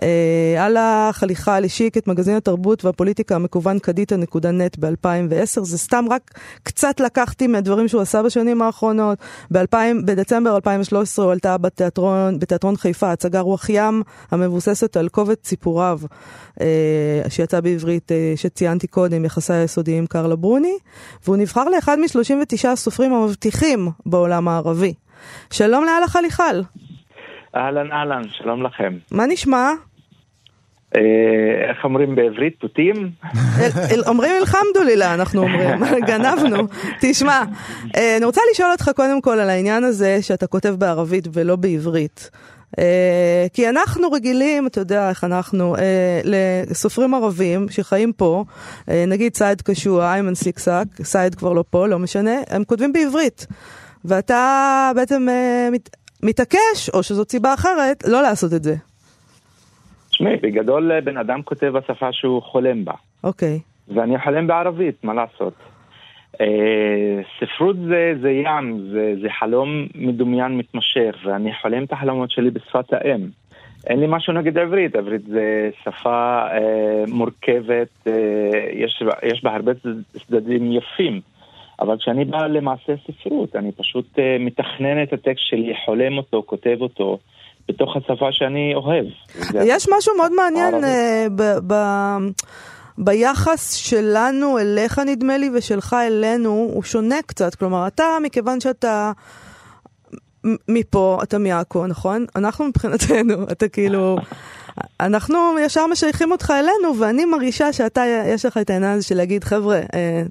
אה, על החליחה השיק את מגזין התרבות והפוליטיקה המקוון קדיטה.נט ב-2010. זה סתם רק קצת לקחתי מהדברים שהוא עשה בשנים האחרונות. ב-2000, בדצמבר 2013 הוא עלתה בתיאטרון, בתיאטרון חיפה, הצגה רוח ים, המבוססת על קובץ סיפוריו, אה, שיצא בעברית, אה, שציינתי קודם, יחסי היסודיים קרלה ברוני, והוא נבחר לאחד מ-39 הסופרים המבטיחים בעולם הערבי. שלום לאללה חליחל. אהלן אהלן, שלום לכם. מה נשמע? אה, איך אומרים בעברית? תותים? אומרים אלחמדולילה, אנחנו אומרים, גנבנו. תשמע, אה, אני רוצה לשאול אותך קודם כל על העניין הזה שאתה כותב בערבית ולא בעברית. אה, כי אנחנו רגילים, אתה יודע איך אנחנו, לסופרים ערבים שחיים פה, נגיד סייד קשוע, איימן סיקסק, סייד כבר לא פה, לא משנה, הם כותבים בעברית. ואתה בעצם מתעקש, או שזאת סיבה אחרת, לא לעשות את זה. תשמעי, בגדול בן אדם כותב בשפה שהוא חולם בה. אוקיי. Okay. ואני חולם בערבית, מה לעשות? אה, ספרות זה, זה ים, זה, זה חלום מדומיין מתמשך, ואני חולם את החלומות שלי בשפת האם. אין לי משהו נגד עברית, עברית זה שפה אה, מורכבת, אה, יש, יש בה הרבה צדדים יפים. אבל כשאני בא למעשה ספרות, אני פשוט אה, מתכנן את הטקסט שלי, חולם אותו, כותב אותו. בתוך השפה שאני אוהב. יש משהו מאוד מעניין uh, ביחס שלנו אליך נדמה לי ושלך אלינו, הוא שונה קצת. כלומר, אתה, מכיוון שאתה מפה, אתה מעכו, נכון? אנחנו מבחינתנו, אתה כאילו... אנחנו ישר משייכים אותך אלינו, ואני מרגישה שאתה, יש לך את העניין הזה של להגיד, חבר'ה, אה,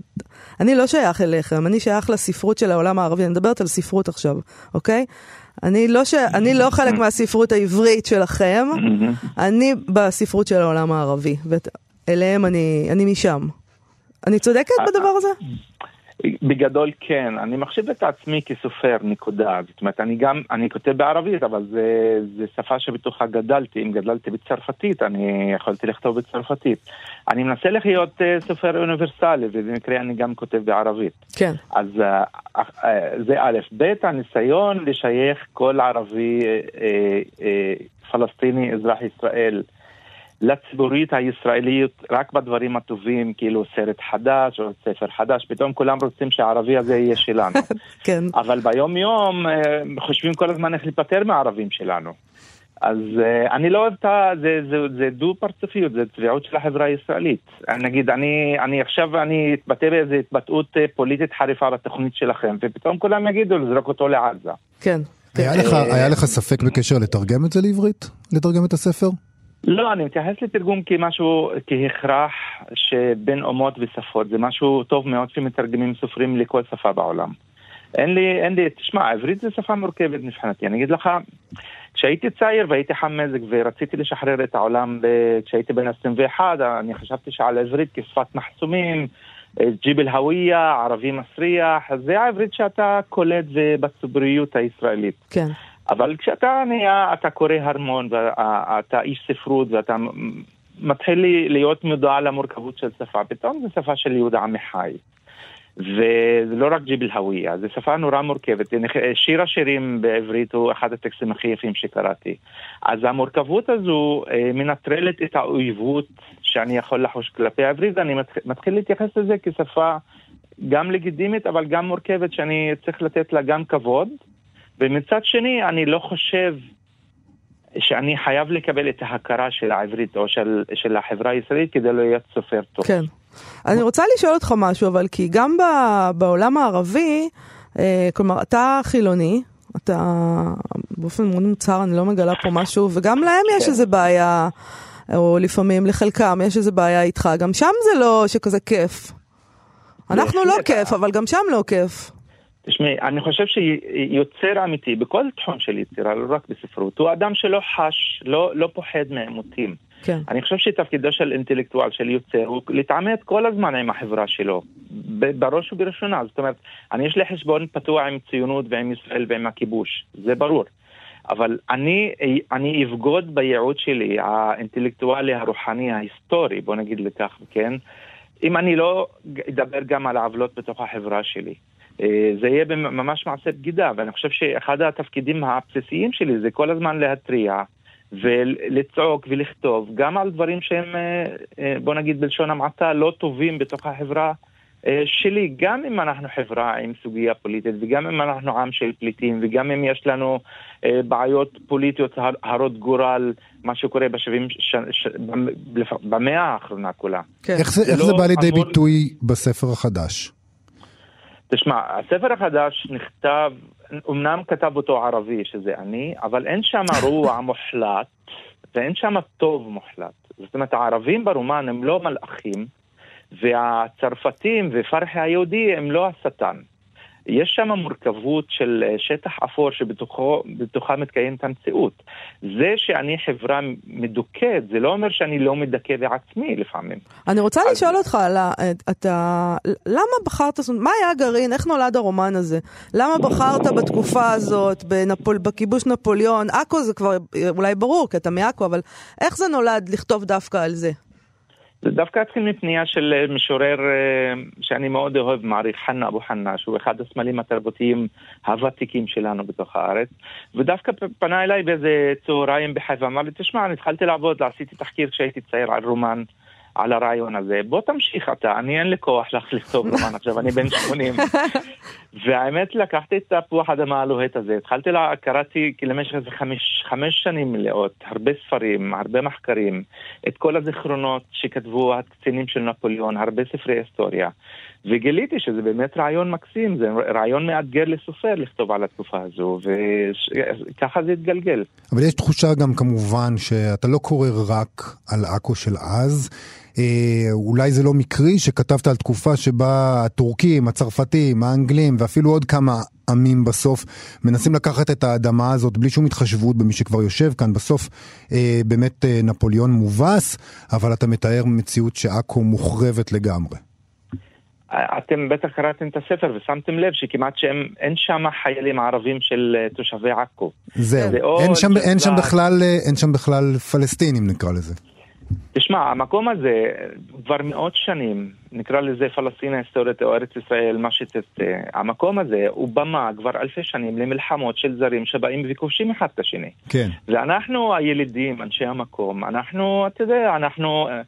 אני לא שייך אליכם, אני שייך לספרות של העולם הערבי, אני מדברת על ספרות עכשיו, אוקיי? אני לא, ש... אני לא חלק מהספרות העברית שלכם, אני בספרות של העולם הערבי, ואליהם אני, אני משם. אני צודקת בדבר הזה? בגדול כן, אני מחשיב את עצמי כסופר, נקודה. זאת אומרת, אני גם, אני כותב בערבית, אבל זה, זה שפה שבתוכה גדלתי. אם גדלתי בצרפתית, אני יכולתי לכתוב בצרפתית. אני מנסה לחיות uh, סופר אוניברסלי, ובמקרה אני גם כותב בערבית. כן. אז uh, uh, זה א', ב', הניסיון לשייך כל ערבי uh, uh, uh, פלסטיני, אזרח ישראל, לציבורית הישראלית רק בדברים הטובים, כאילו סרט חדש או ספר חדש, פתאום כולם רוצים שהערבי הזה יהיה שלנו. כן. אבל ביום יום אה, חושבים כל הזמן איך להיפטר מהערבים שלנו. אז uh, אני לא אוהב את ה... זה, זה, זה דו פרצופיות, זה צביעות של החברה הישראלית. נגיד, אני, אני עכשיו, אני אתבטא באיזו התבטאות אה, פוליטית חריפה בתוכנית שלכם, ופתאום כולם יגידו לזרוק אותו לעזה. כן. היה, לך, היה לך ספק בקשר לתרגם את זה לעברית? לתרגם את הספר? לא, אני מתייחס לתרגום כמשהו, כהכרח שבין אומות ושפות. זה משהו טוב מאוד שמתרגמים סופרים לכל שפה בעולם. אין לי, אין לי, תשמע, עברית זה שפה מורכבת מבחינתי. אני אגיד לך, כשהייתי צעיר והייתי חם מזג ורציתי לשחרר את העולם ב... כשהייתי בן 21, אני חשבתי שעל עברית כשפת מחסומים, ג'יבל הוויה, ערבי מסריח, זה העברית שאתה קולט בציבוריות הישראלית. כן. אבל כשאתה נהיה, אתה קורא הרמון, ואתה איש ספרות, ואתה מתחיל להיות מודע למורכבות של שפה, פתאום זו שפה של יהודה עמיחי. וזה לא רק ג'יבל הוויה, זו שפה נורא מורכבת. שיר השירים בעברית הוא אחד הטקסטים הכי יפים שקראתי. אז המורכבות הזו אה, מנטרלת את האויבות שאני יכול לחוש כלפי העברית, ואני מתחיל להתייחס לזה כשפה גם לגיטימית, אבל גם מורכבת, שאני צריך לתת לה גם כבוד. ומצד שני, אני לא חושב שאני חייב לקבל את ההכרה של העברית או של, של החברה הישראלית כדי לא להיות סופר טוב. כן. אני רוצה לשאול אותך משהו, אבל כי גם ב, בעולם הערבי, אה, כלומר, אתה חילוני, אתה באופן מאוד מוצהר, אני לא מגלה פה משהו, וגם להם יש כן. איזה בעיה, או לפעמים לחלקם יש איזה בעיה איתך, גם שם זה לא שכזה כיף. אנחנו לא כיף, אבל גם שם לא כיף. תשמעי, אני חושב שיוצר אמיתי בכל תחום של יצירה, לא רק בספרות, הוא אדם שלא חש, לא, לא פוחד מעימותים. כן. אני חושב שתפקידו של אינטלקטואל, של יוצר, הוא להתעמת כל הזמן עם החברה שלו, בראש ובראשונה. זאת אומרת, אני יש לי חשבון פתוח עם ציונות ועם ישראל ועם הכיבוש, זה ברור. אבל אני, אני אבגוד בייעוד שלי, האינטלקטואלי, הרוחני, ההיסטורי, בוא נגיד לכך, כן? אם אני לא אדבר גם על העוולות בתוך החברה שלי. אה, זה יהיה ממש מעשה בגידה, ואני חושב שאחד התפקידים הבסיסיים שלי זה כל הזמן להתריע ולצעוק ולכתוב גם על דברים שהם, אה, אה, בוא נגיד בלשון המעטה, לא טובים בתוך החברה שלי, גם אם אנחנו חברה עם סוגיה פוליטית וגם אם אנחנו עם של פליטים וגם אם יש לנו בעיות פוליטיות הרות גורל, מה שקורה בשבעים, ש... ש... במאה האחרונה כולה. כן. איך זה, איך לא זה בא לידי אמור... ביטוי בספר החדש? תשמע, הספר החדש נכתב, אמנם כתב אותו ערבי, שזה אני, אבל אין שם רוע מוחלט, ואין שם טוב מוחלט. זאת אומרת, הערבים ברומן הם לא מלאכים, והצרפתים ופרחי היהודי הם לא השטן. יש שם מורכבות של אה, שטח אפור שבתוכה מתקיימת המציאות. זה שאני חברה מדוכאת, זה לא אומר שאני לא מדכא בעצמי לפעמים. אני רוצה אז... לשאול אותך, על ה... אתה... למה בחרת, מה היה הגרעין, איך נולד הרומן הזה? למה בחרת בתקופה הזאת, בנפול... בכיבוש נפוליאון? עכו זה כבר אולי ברור, כי אתה מעכו, אבל איך זה נולד לכתוב דווקא על זה? זה דווקא התחיל מפנייה של אה, משורר אה, שאני מאוד אוהב, מעריך, חנה אבו חנה, שהוא אחד הסמלים התרבותיים הוותיקים שלנו בתוך הארץ, ודווקא פנה אליי באיזה צהריים בחיפה, אמר לי, תשמע, אני התחלתי לעבוד, עשיתי תחקיר כשהייתי צעיר על רומן. על הרעיון הזה, בוא תמשיך אתה, אני אין לי כוח לך לכתוב רומן עכשיו, אני בן 80. והאמת, לקחתי את תפוח האדמה הלוהט הזה, התחלתי, לה, קראתי למשך איזה חמש, חמש שנים מלאות, הרבה ספרים, הרבה מחקרים, את כל הזיכרונות שכתבו הקצינים של נפוליאון, הרבה ספרי היסטוריה. וגיליתי שזה באמת רעיון מקסים, זה רעיון מאתגר לסופר לכתוב על התקופה הזו, וככה זה התגלגל. אבל יש תחושה גם כמובן שאתה לא קורא רק על עכו של אז. אה, אולי זה לא מקרי שכתבת על תקופה שבה הטורקים, הצרפתים, האנגלים ואפילו עוד כמה עמים בסוף מנסים לקחת את האדמה הזאת בלי שום התחשבות במי שכבר יושב כאן. בסוף אה, באמת אה, נפוליאון מובס, אבל אתה מתאר מציאות שעכו מוחרבת לגמרי. אתם בטח קראתם את הספר ושמתם לב שכמעט שאין שם חיילים ערבים של אה, תושבי עכו. זהו, אין שם, אין, שם בכלל, אה, אין שם בכלל פלסטינים נקרא לזה. תשמע, המקום הזה כבר מאות שנים, נקרא לזה פלסטין ההיסטורית או ארץ ישראל, מה שתרצה, המקום הזה הוא במה כבר אלפי שנים למלחמות של זרים שבאים וכובשים אחד את השני. כן. ואנחנו הילידים, אנשי המקום, אנחנו, אתה יודע, אנחנו אה, אה,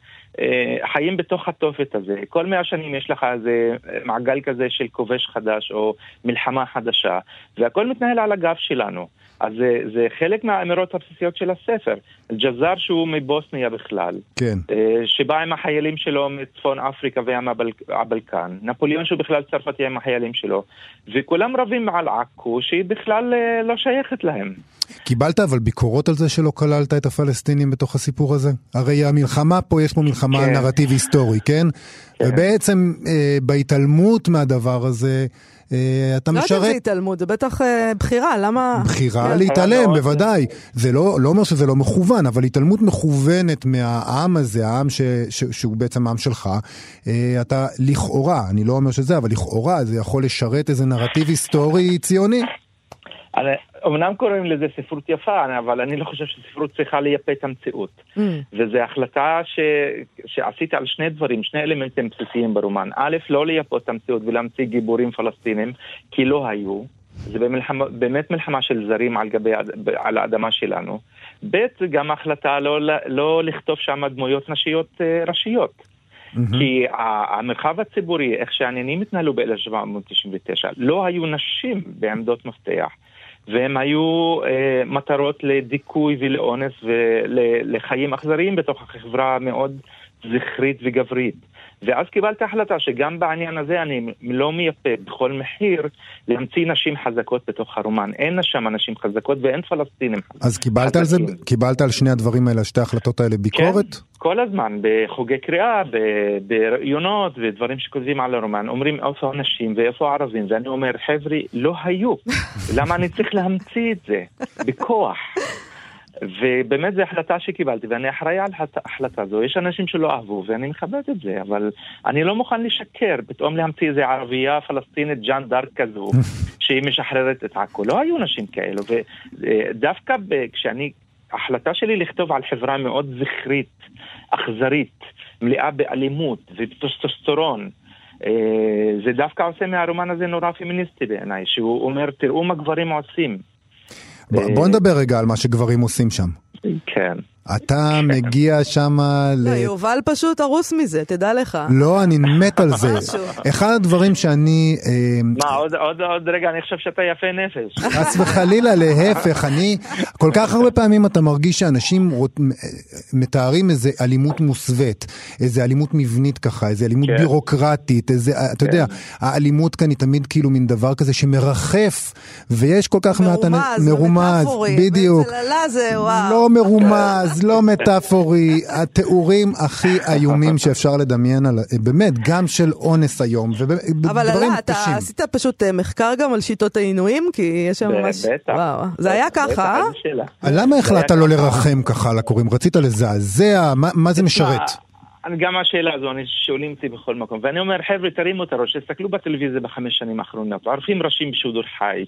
חיים בתוך התופת הזה. כל מאה שנים יש לך איזה מעגל כזה של כובש חדש או מלחמה חדשה, והכל מתנהל על הגב שלנו. אז זה, זה חלק מהאמירות הבסיסיות של הספר. ג'זאר שהוא מבוסניה בכלל, כן. אה, שבא עם החיילים שלו מצפון אפריקה וים הבלקן, נפוליאון שהוא בכלל צרפתי עם החיילים שלו, וכולם רבים על עכו שהיא בכלל אה, לא שייכת להם. קיבלת אבל ביקורות על זה שלא כללת את הפלסטינים בתוך הסיפור הזה? הרי המלחמה פה, יש פה מלחמה כן. נרטיב היסטורי, כן? כן. ובעצם אה, בהתעלמות מהדבר הזה, אתה משרת... לא יודעת אם זה התעלמות, זה בטח אה, בחירה, למה... בחירה כן, להתעלם, בוודאי. זה לא, לא אומר שזה לא מכוון, אבל התעלמות מכוונת מהעם הזה, העם ש, ש, שהוא בעצם העם שלך, אה, אתה לכאורה, אני לא אומר שזה, אבל לכאורה זה יכול לשרת איזה נרטיב היסטורי ציוני. אמנם קוראים לזה ספרות יפה, אבל אני לא חושב שספרות צריכה לייפה את המציאות. Mm. וזו החלטה ש... שעשיתי על שני דברים, שני אלמנטים בסיסיים ברומן. א', לא לייפות את המציאות ולהמציא גיבורים פלסטינים, כי לא היו. זה במלחמה, באמת מלחמה של זרים על גבי, על האדמה שלנו. ב', גם החלטה לא, לא לכתוב שם דמויות נשיות אה, ראשיות. Mm-hmm. כי המרחב הציבורי, איך שהעניינים התנהלו ב-1799, לא היו נשים בעמדות מפתח. והם היו אה, מטרות לדיכוי ולאונס ולחיים אכזריים בתוך החברה המאוד זכרית וגברית. ואז קיבלתי החלטה שגם בעניין הזה אני לא מייפה בכל מחיר להמציא נשים חזקות בתוך הרומן. אין שם נשים חזקות ואין פלסטינים. אז קיבלת על זה, קיבלת על שני הדברים האלה, שתי ההחלטות האלה ביקורת? כן, כל הזמן, בחוגי קריאה, בראיונות ודברים שכותבים על הרומן, אומרים איפה הנשים ואיפה הערבים, ואני אומר, חבר'ה, לא היו. למה אני צריך להמציא את זה? בכוח. ובאמת זו החלטה שקיבלתי, ואני אחראי על ההחלטה הזו. יש אנשים שלא אהבו, ואני מכבד את זה, אבל אני לא מוכן לשקר, פתאום להמציא איזה ערבייה פלסטינית, ג'אן דארק כזו, שהיא משחררת את עכו. לא היו נשים כאלו, ודווקא כשאני, ההחלטה שלי לכתוב על חברה מאוד זכרית, אכזרית, מלאה באלימות ובטוסטוסטרון, אה, זה דווקא עושה מהרומן הזה נורא פמיניסטי בעיניי, שהוא אומר, תראו מה גברים עושים. בוא נדבר רגע על מה שגברים עושים שם. כן. אתה מגיע שם ל... לא, יובל פשוט הרוס מזה, תדע לך. לא, אני מת על זה. אחד הדברים שאני... אה, מה, עוד רגע, אני חושב שאתה יפה נפש. חס וחלילה, להפך, אני... כל כך הרבה פעמים אתה מרגיש שאנשים מתארים איזה אלימות מוסווית, איזה אלימות מבנית ככה, איזה אלימות כן. בירוקרטית, איזה... אתה יודע, כן. האלימות כאן היא תמיד כאילו מין דבר כזה שמרחף, ויש כל כך מעט... מרומז, מרומז, בדיוק. לא מרומז. אז לא מטאפורי, התיאורים הכי איומים שאפשר לדמיין, על, באמת, גם של אונס היום, ודברים קשים. אבל עלה, אתה עשית פשוט אה, מחקר גם על שיטות העינויים? כי יש שם ממש... בטח. וואו, זה היה ככה, אה? למה החלטת לא לרחם ככה על הקוראים? רצית לזעזע? מה זה משרת? גם השאלה הזו, אני שואלים אותי בכל מקום. ואני אומר, חבר'ה, תרימו את הראש, תסתכלו בטלוויזיה בחמש שנים האחרונות. ערבים ראשים בשידור חי.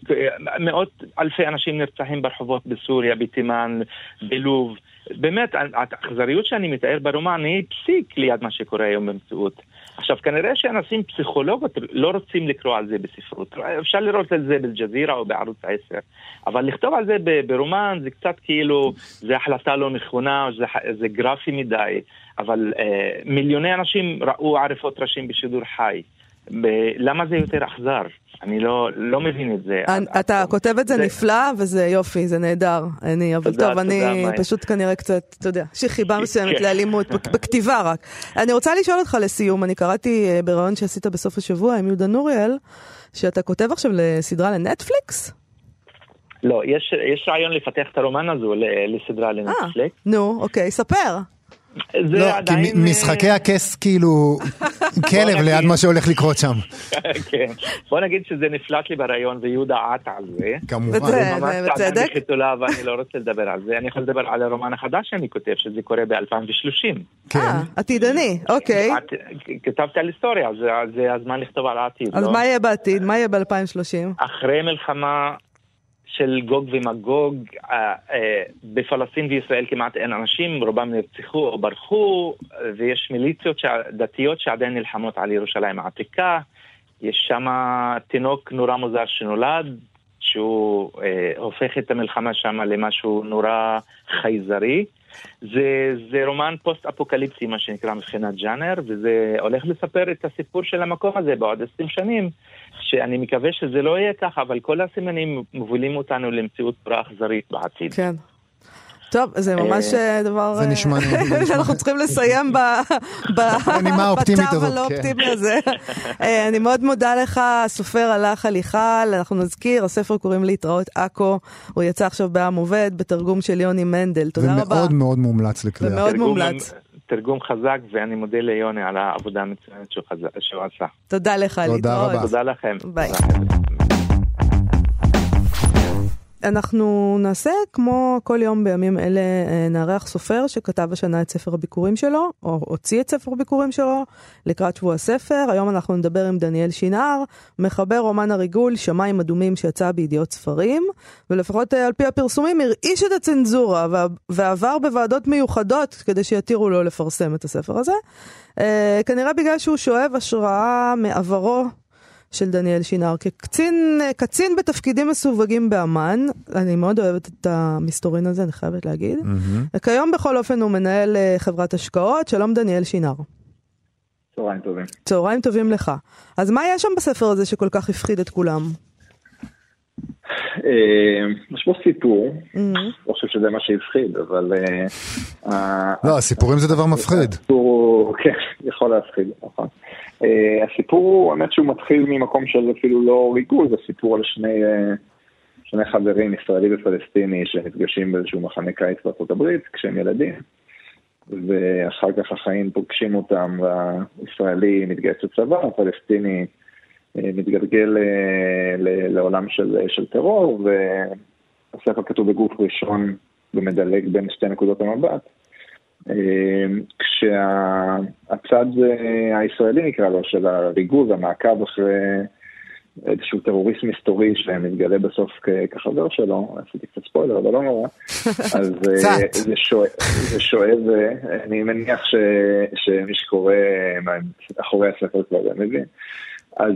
מאות אלפי אנשים נרצחים ברחובות בסוריה, בתימן, בלוב. באמת, האכזריות שאני מתאר ברומן היא פסיק ליד מה שקורה היום במציאות. עכשיו, כנראה שאנשים פסיכולוגות לא רוצים לקרוא על זה בספרות. אפשר לראות על זה בג'זירה או בערוץ 10, אבל לכתוב על זה ברומן זה קצת כאילו, זה החלטה לא נכונה, זה, זה גרפי מדי, אבל אה, מיליוני אנשים ראו עריפות ראשים בשידור חי. ב- למה זה יותר אכזר? אני לא, לא מבין את זה. אתה כותב את זה, זה נפלא, וזה יופי, זה נהדר. אני, אבל תודה, טוב, תודה, אני מה... פשוט כנראה קצת, אתה יודע, יש לי חיבה מסוימת. לאלימות, בכתיבה רק. אני רוצה לשאול אותך לסיום, אני קראתי אה, בריאיון שעשית בסוף השבוע עם יהודה נוריאל, שאתה כותב עכשיו לסדרה לנטפליקס? לא, יש, יש רעיון לפתח את הרומן הזו לסדרה לנטפליקס. אה, נו, אוקיי, ספר. זה לא, עדיין... כי משחקי אה, הכס כאילו כלב ליד מה שהולך לקרות שם. כן. בוא נגיד שזה נפלט לי בריאיון ויהודה עט על זה. כמובן. בצדק. ואני לא רוצה לדבר על זה. אני יכול לדבר על הרומן החדש שאני כותב, שזה קורה ב-2030. כן. אה, עתידני, אוקיי. כתבתי על היסטוריה, זה הזמן לכתוב על העתיד. אז לא? מה יהיה בעתיד? מה יהיה ב-2030? אחרי מלחמה של גוג ומגוג, אה, אה, בפלסטין וישראל כמעט אין אנשים, רובם נרצחו או ברחו, ויש מיליציות דתיות שעדיין נלחמות על ירושלים העתיקה. יש שם תינוק נורא מוזר שנולד, שהוא אה, הופך את המלחמה שם למשהו נורא חייזרי. זה, זה רומן פוסט-אפוקליפטי, מה שנקרא מבחינת ג'אנר, וזה הולך לספר את הסיפור של המקום הזה בעוד עשרים שנים, שאני מקווה שזה לא יהיה ככה, אבל כל הסימנים מובילים אותנו למציאות נורא אכזרית בעתיד. כן. טוב, זה ממש אה, דבר... זה נשמע... שאנחנו צריכים לסיים בנימה האופטימית הזאת. הלא אופטימי הזה. אה, אני מאוד מודה לך, הסופר הלך הליכל, אנחנו נזכיר, הספר קוראים להתראות עכו, הוא יצא עכשיו בעם עובד, בתרגום של יוני מנדל, תודה רבה. ומאוד מאוד מומלץ לקריאה. ומאוד מומלץ. תרגום חזק, ואני מודה ליוני על העבודה המצוינת שהוא עשה. תודה לך, להתראות. תודה רבה. תודה לכם. ביי. אנחנו נעשה כמו כל יום בימים אלה, אה, נארח סופר שכתב השנה את ספר הביקורים שלו, או הוציא את ספר הביקורים שלו לקראת שבוע הספר. היום אנחנו נדבר עם דניאל שינהר, מחבר רומן הריגול, שמיים אדומים שיצא בידיעות ספרים, ולפחות אה, על פי הפרסומים הרעיש את הצנזורה ועבר בוועדות מיוחדות כדי שיתירו לו לפרסם את הספר הזה. אה, כנראה בגלל שהוא שואב השראה מעברו של דניאל שינר כקצין קצין בתפקידים מסווגים באמ"ן, אני מאוד אוהבת את המסתורין הזה, אני חייבת להגיד. Mm-hmm. וכיום בכל אופן הוא מנהל אה, חברת השקעות. שלום דניאל שינר. צהריים טובים. צהריים טובים לך. אז מה יש שם בספר הזה שכל כך הפחיד את כולם? אה, יש פה סיפור, לא חושב שזה מה שהפחיד, אבל... אה, לא, הסיפורים זה דבר מפחיד. הסיפור, כן, יכול להפחיד, נכון. אה, הסיפור הוא, האמת שהוא מתחיל ממקום של אפילו לא ריגול, זה סיפור על שני, שני חברים, ישראלי ופלסטיני, שנפגשים באיזשהו מחנה קיץ בארצות הברית כשהם ילדים. ואחר כך החיים פוגשים אותם, והישראלי מתגייס לצבא, הפלסטיני מתגלגל לעולם של, של טרור, והספר כתוב בגוף ראשון ומדלג בין שתי נקודות המבט. כשהצד הישראלי נקרא לו, של הריגוז, המעקב אחרי איזשהו טרוריסט מסתורי שמתגלה בסוף כחבר שלו, עשיתי קצת ספוילר, אבל לא נורא. אז זה שואב, אני מניח שמי שקורא אחורי הספר כבר מבין. אז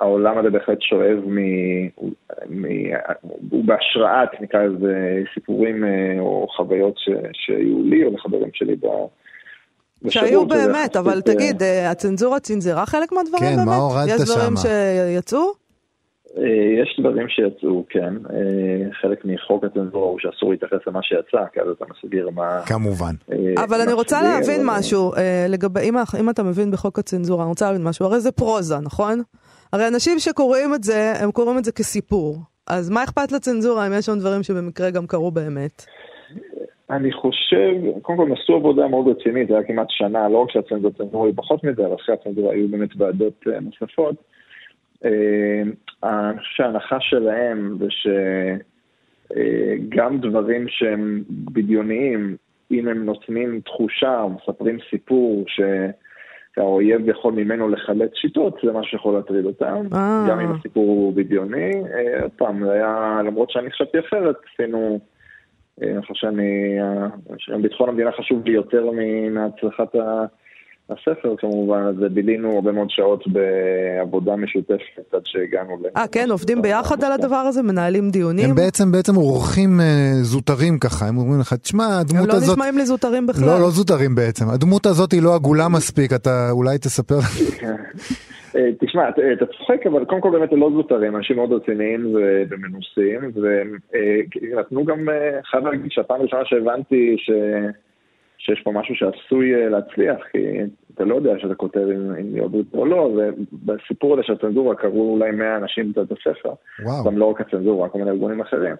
העולם הזה בהחלט שואב מ... מ... הוא בהשראת, נקרא לזה, סיפורים או חוויות ש... שהיו לי או לחברים שלי ב... שהיו באמת, אבל תגיד, הצנזורה צנזרה חלק מהדברים באמת? כן, מה הורדת שם? יש דברים שיצאו? יש דברים שיצאו, כן. חלק מחוק הצנזורה הוא שאסור להתייחס למה שיצא, כי אז אתה מסביר מה... כמובן. אבל אני רוצה להבין משהו, לגבי, אם אתה מבין בחוק הצנזורה, אני רוצה להבין משהו, הרי זה פרוזה, נכון? הרי אנשים שקוראים את זה, הם קוראים את זה כסיפור. אז מה אכפת לצנזורה אם יש שם דברים שבמקרה גם קרו באמת? אני חושב, קודם כל הם עבודה מאוד רצינית, זה היה כמעט שנה, לא רק שהצנזורה היו פחות מזה, אבל אחרי הצנזורה היו באמת ועדות נוספות. אני חושב שההנחה שלהם זה שגם דברים שהם בדיוניים, אם הם נותנים תחושה, מספרים סיפור שהאויב יכול ממנו לחלץ שיטות, זה מה שיכול להטריד אותם. גם אם הסיפור הוא בדיוני. עוד פעם, זה היה, למרות שאני חשבתי אחרת, עשינו... אני חושב שאני, ביטחון המדינה חשוב לי יותר מהצלחת הספר כמובן, אז בילינו הרבה מאוד שעות בעבודה משותפת עד שהגענו ל... אה, כן, עובדים ביחד על הדבר הזה? מנהלים דיונים? הם בעצם, בעצם אורחים זוטרים ככה, הם אומרים לך, תשמע, הדמות הזאת... הם לא נשמעים לי זוטרים בכלל. לא, לא זוטרים בעצם. הדמות הזאת היא לא עגולה מספיק, אתה אולי תספר. תשמע, אתה צוחק, אבל קודם כל באמת הם לא זוטרים, אנשים מאוד רציניים ומנוסים, ונתנו גם, חייב להגיד שהפעם הראשונה שהבנתי ש... שיש פה משהו שעשוי להצליח, כי אתה לא יודע שאתה כותב אם יאהבו או לא, ובסיפור הזה של הצנזורה קראו אולי 100 אנשים את הספר, גם לא רק הצנזורה, כל מיני ארגונים אחרים.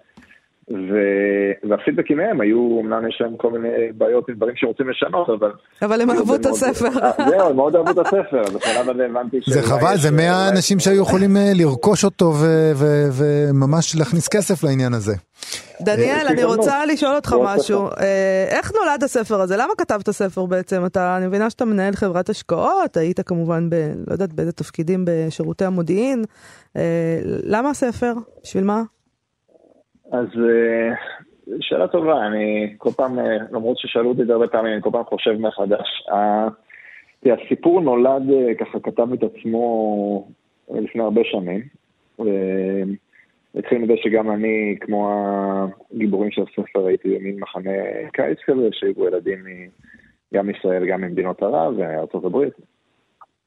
והפידבקים מהם היו, אמנם יש להם כל מיני בעיות עם דברים שרוצים לשנות, אבל... אבל הם אהבו את הספר. זהו, הם מאוד אהבו את הספר, בשלב הזה הבנתי ש... זה חבל, זה 100 אנשים שהיו יכולים לרכוש אותו וממש להכניס כסף לעניין הזה. דניאל, אני רוצה לשאול אותך משהו. איך נולד הספר הזה? למה כתבת ספר בעצם? אני מבינה שאתה מנהל חברת השקעות, היית כמובן ב... לא יודעת באיזה תפקידים בשירותי המודיעין. למה הספר? בשביל מה? אז שאלה טובה, אני כל פעם, למרות ששאלו אותי את זה הרבה פעמים, אני כל פעם חושב מחדש. הסיפור נולד, ככה כתב את עצמו לפני הרבה שנים. התחיל מזה שגם אני, כמו הגיבורים של הספר, הייתי במין מחנה קיץ כזה, שהיו ילדים גם מישראל, גם ממדינות ערב וארצות הברית.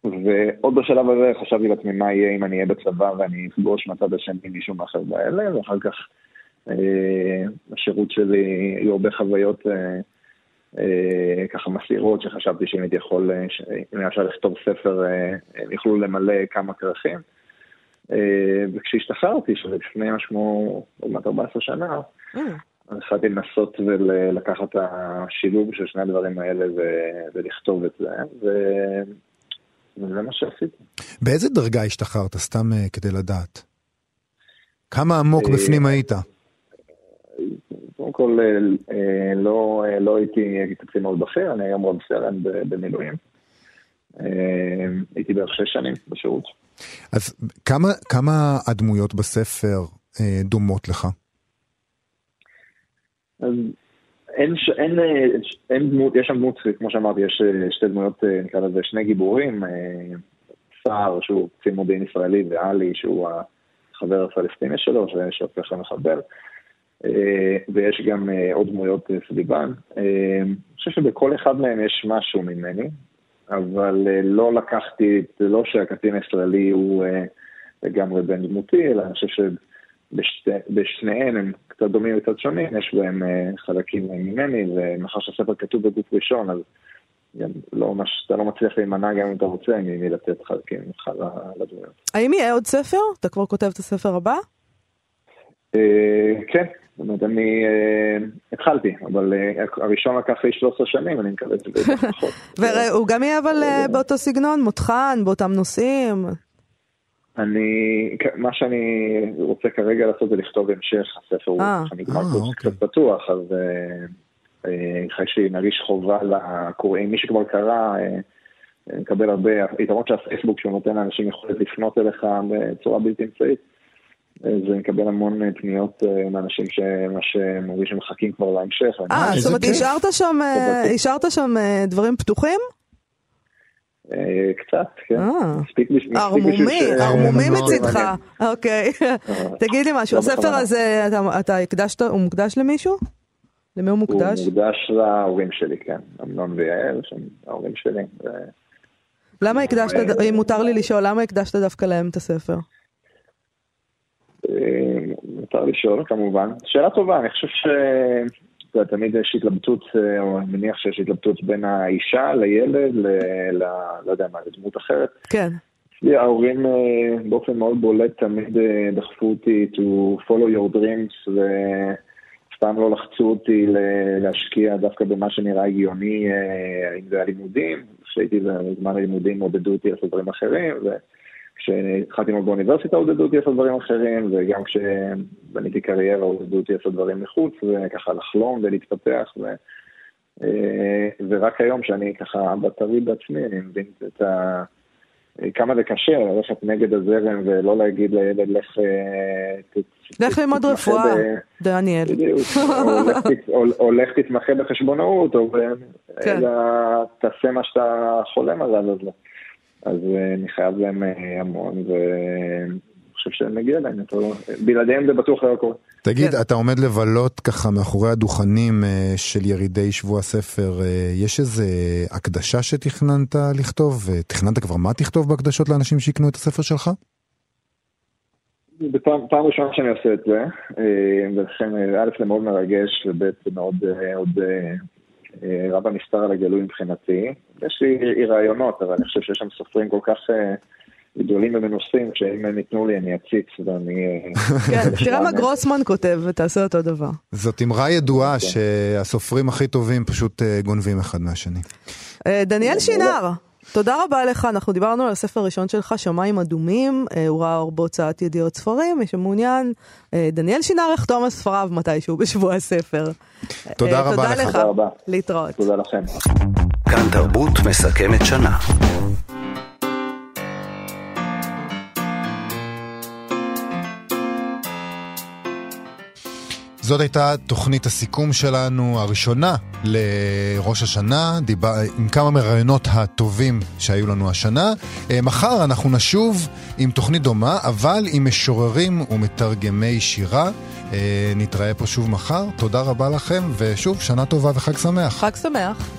ועוד בשלב הזה חשבתי לעצמי מה יהיה אם אני אהיה בצבא ואני אפגוש מהצד השני מישהו מהחבר'ה האלה, ואחר כך השירות שלי, היו הרבה חוויות ככה מסעירות, שחשבתי שאם הייתי יכול, אם היה אפשר לכתוב ספר, הם יוכלו למלא כמה כרכים. וכשהשתחררתי, שזה לפני משהו, עוד מעט 14 שנה, החלטתי לנסות ולקחת את השילוב של שני הדברים האלה ולכתוב את זה, וזה מה שעשיתי. באיזה דרגה השתחררת, סתם כדי לדעת? כמה עמוק בפנים היית? כל, לא, לא הייתי קצין מאוד בכיר, אני היום רב סרן במילואים. הייתי בערך שש שנים בשירות. אז כמה, כמה הדמויות בספר אה, דומות לך? אז אין, אין, אין דמות, יש שם דמות, כמו שאמרתי, יש שתי דמויות, נקרא לזה שני גיבורים, סער שהוא קצין מודיעין ישראלי, ואלי שהוא החבר הפלסטיני שלו, שהופך למחבל. ויש גם עוד דמויות סביבן. אני חושב שבכל אחד מהם יש משהו ממני, אבל לא לקחתי, זה לא שהקטין הישראלי הוא לגמרי בן דמותי, אלא אני חושב שבשניהם הם קצת דומים וקצת שונים, יש בהם חלקים ממני, ומאחר שהספר כתוב בגוף ראשון, אז גם לא, אתה לא מצליח להימנע גם אם אתה רוצה ממי לתת חלקים ממך לדמויות. האם יהיה עוד ספר? אתה כבר כותב את הספר הבא? כן, זאת אומרת, אני התחלתי, אבל הראשון לקח לי 13 שנים, אני מקווה שזה יהיה פחות. והוא גם יהיה אבל באותו סגנון, מותחן, באותם נושאים? אני, מה שאני רוצה כרגע לעשות זה לכתוב המשך, הספר הוא אה. נגמר אוקיי. קצת פתוח, אז אחרי שנרגיש חובה לקוראים, מי שכבר קרא, מקבל הרבה, יתרון של הפייסבוק שהוא נותן לאנשים יכולת לפנות אליך בצורה בלתי אמצעית. זה מקבל המון אה, פניות אה, מאנשים שממש מרגיש שמחכים כבר להמשך. אה, זאת אומרת, השארת שם, אה, השארת שם דברים פתוחים? קצת, כן. ערמומי, ערמומי מצידך. אוקיי. תגיד לי משהו, לא הספר הזה, אתה הקדשת, הוא מוקדש למישהו? למי הוא מוקדש? הוא מוקדש להורים שלי, כן. אמנון ויעל, שהם ההורים שלי. למה הקדשת, אם מותר לי לשאול, למה הקדשת דווקא להם את הספר? מותר לשאול כמובן. שאלה טובה, אני חושב ש... תמיד יש התלבטות, או אני מניח שיש התלבטות בין האישה לילד, ל... ל... לא יודע מה, לדמות אחרת. כן. אצלי ההורים אה, באופן מאוד בולט תמיד אה, דחפו אותי to follow your dreams, וסתם לא לחצו אותי להשקיע דווקא במה שנראה הגיוני, אה, אם זה הלימודים, כשהייתי בזמן הלימודים עודדו אותי לעשות דברים אחרים, ו... כשהתחלתי ללמוד באוניברסיטה עודדו אותי לעשות דברים אחרים, וגם כשבניתי קריירה עודדו אותי לעשות דברים מחוץ, וככה לחלום ולהתפתח, ו... אה, ורק היום שאני ככה אבא טרי בעצמי, אני מבין את ה... כמה זה קשה ללכת נגד הזרם ולא להגיד לילד לך... אה, לך ללמוד רפואה, דניאל. או לך תתמחה בחשבונאות, או כן. תעשה מה שאתה חולם עליו. אז אה, אני חייב להם אה, המון, ואני חושב שמגיע להם, בלעדיהם זה בטוח לא קורה. תגיד, כן. אתה עומד לבלות ככה מאחורי הדוכנים אה, של ירידי שבוע הספר, יש איזה הקדשה שתכננת לכתוב? תכננת כבר מה תכתוב בהקדשות לאנשים שיקנו את הספר שלך? בפעם, פעם ראשונה שאני עושה את זה, ולכן א' זה מאוד מרגש, וב' זה מאוד עוד רב הנסתר על הגלוי מבחינתי. יש לי רעיונות, אבל אני חושב שיש שם סופרים כל כך אה, גדולים ומנוסים, שאם הם ייתנו לי אני אציץ ואני... אה, כן, תראה מה גרוסמן כותב ותעשה אותו דבר. זאת אמרה ידועה כן. שהסופרים הכי טובים פשוט גונבים אחד מהשני. דניאל שינר. תודה רבה לך, אנחנו דיברנו על הספר הראשון שלך, שמיים אדומים, אה, הוא ראה אור בהוצאת ידיעות ספרים, מי שמעוניין, אה, דניאל שינר יחתום על ספריו מתישהו בשבוע הספר. תודה רבה תודה לך. לך. תודה רבה. להתראות. תודה לכם. כאן תרבות מסכמת שנה. זאת הייתה תוכנית הסיכום שלנו הראשונה לראש השנה, דיבר, עם כמה מרעיונות הטובים שהיו לנו השנה. אה, מחר אנחנו נשוב עם תוכנית דומה, אבל עם משוררים ומתרגמי שירה. אה, נתראה פה שוב מחר, תודה רבה לכם, ושוב, שנה טובה וחג שמח. חג שמח.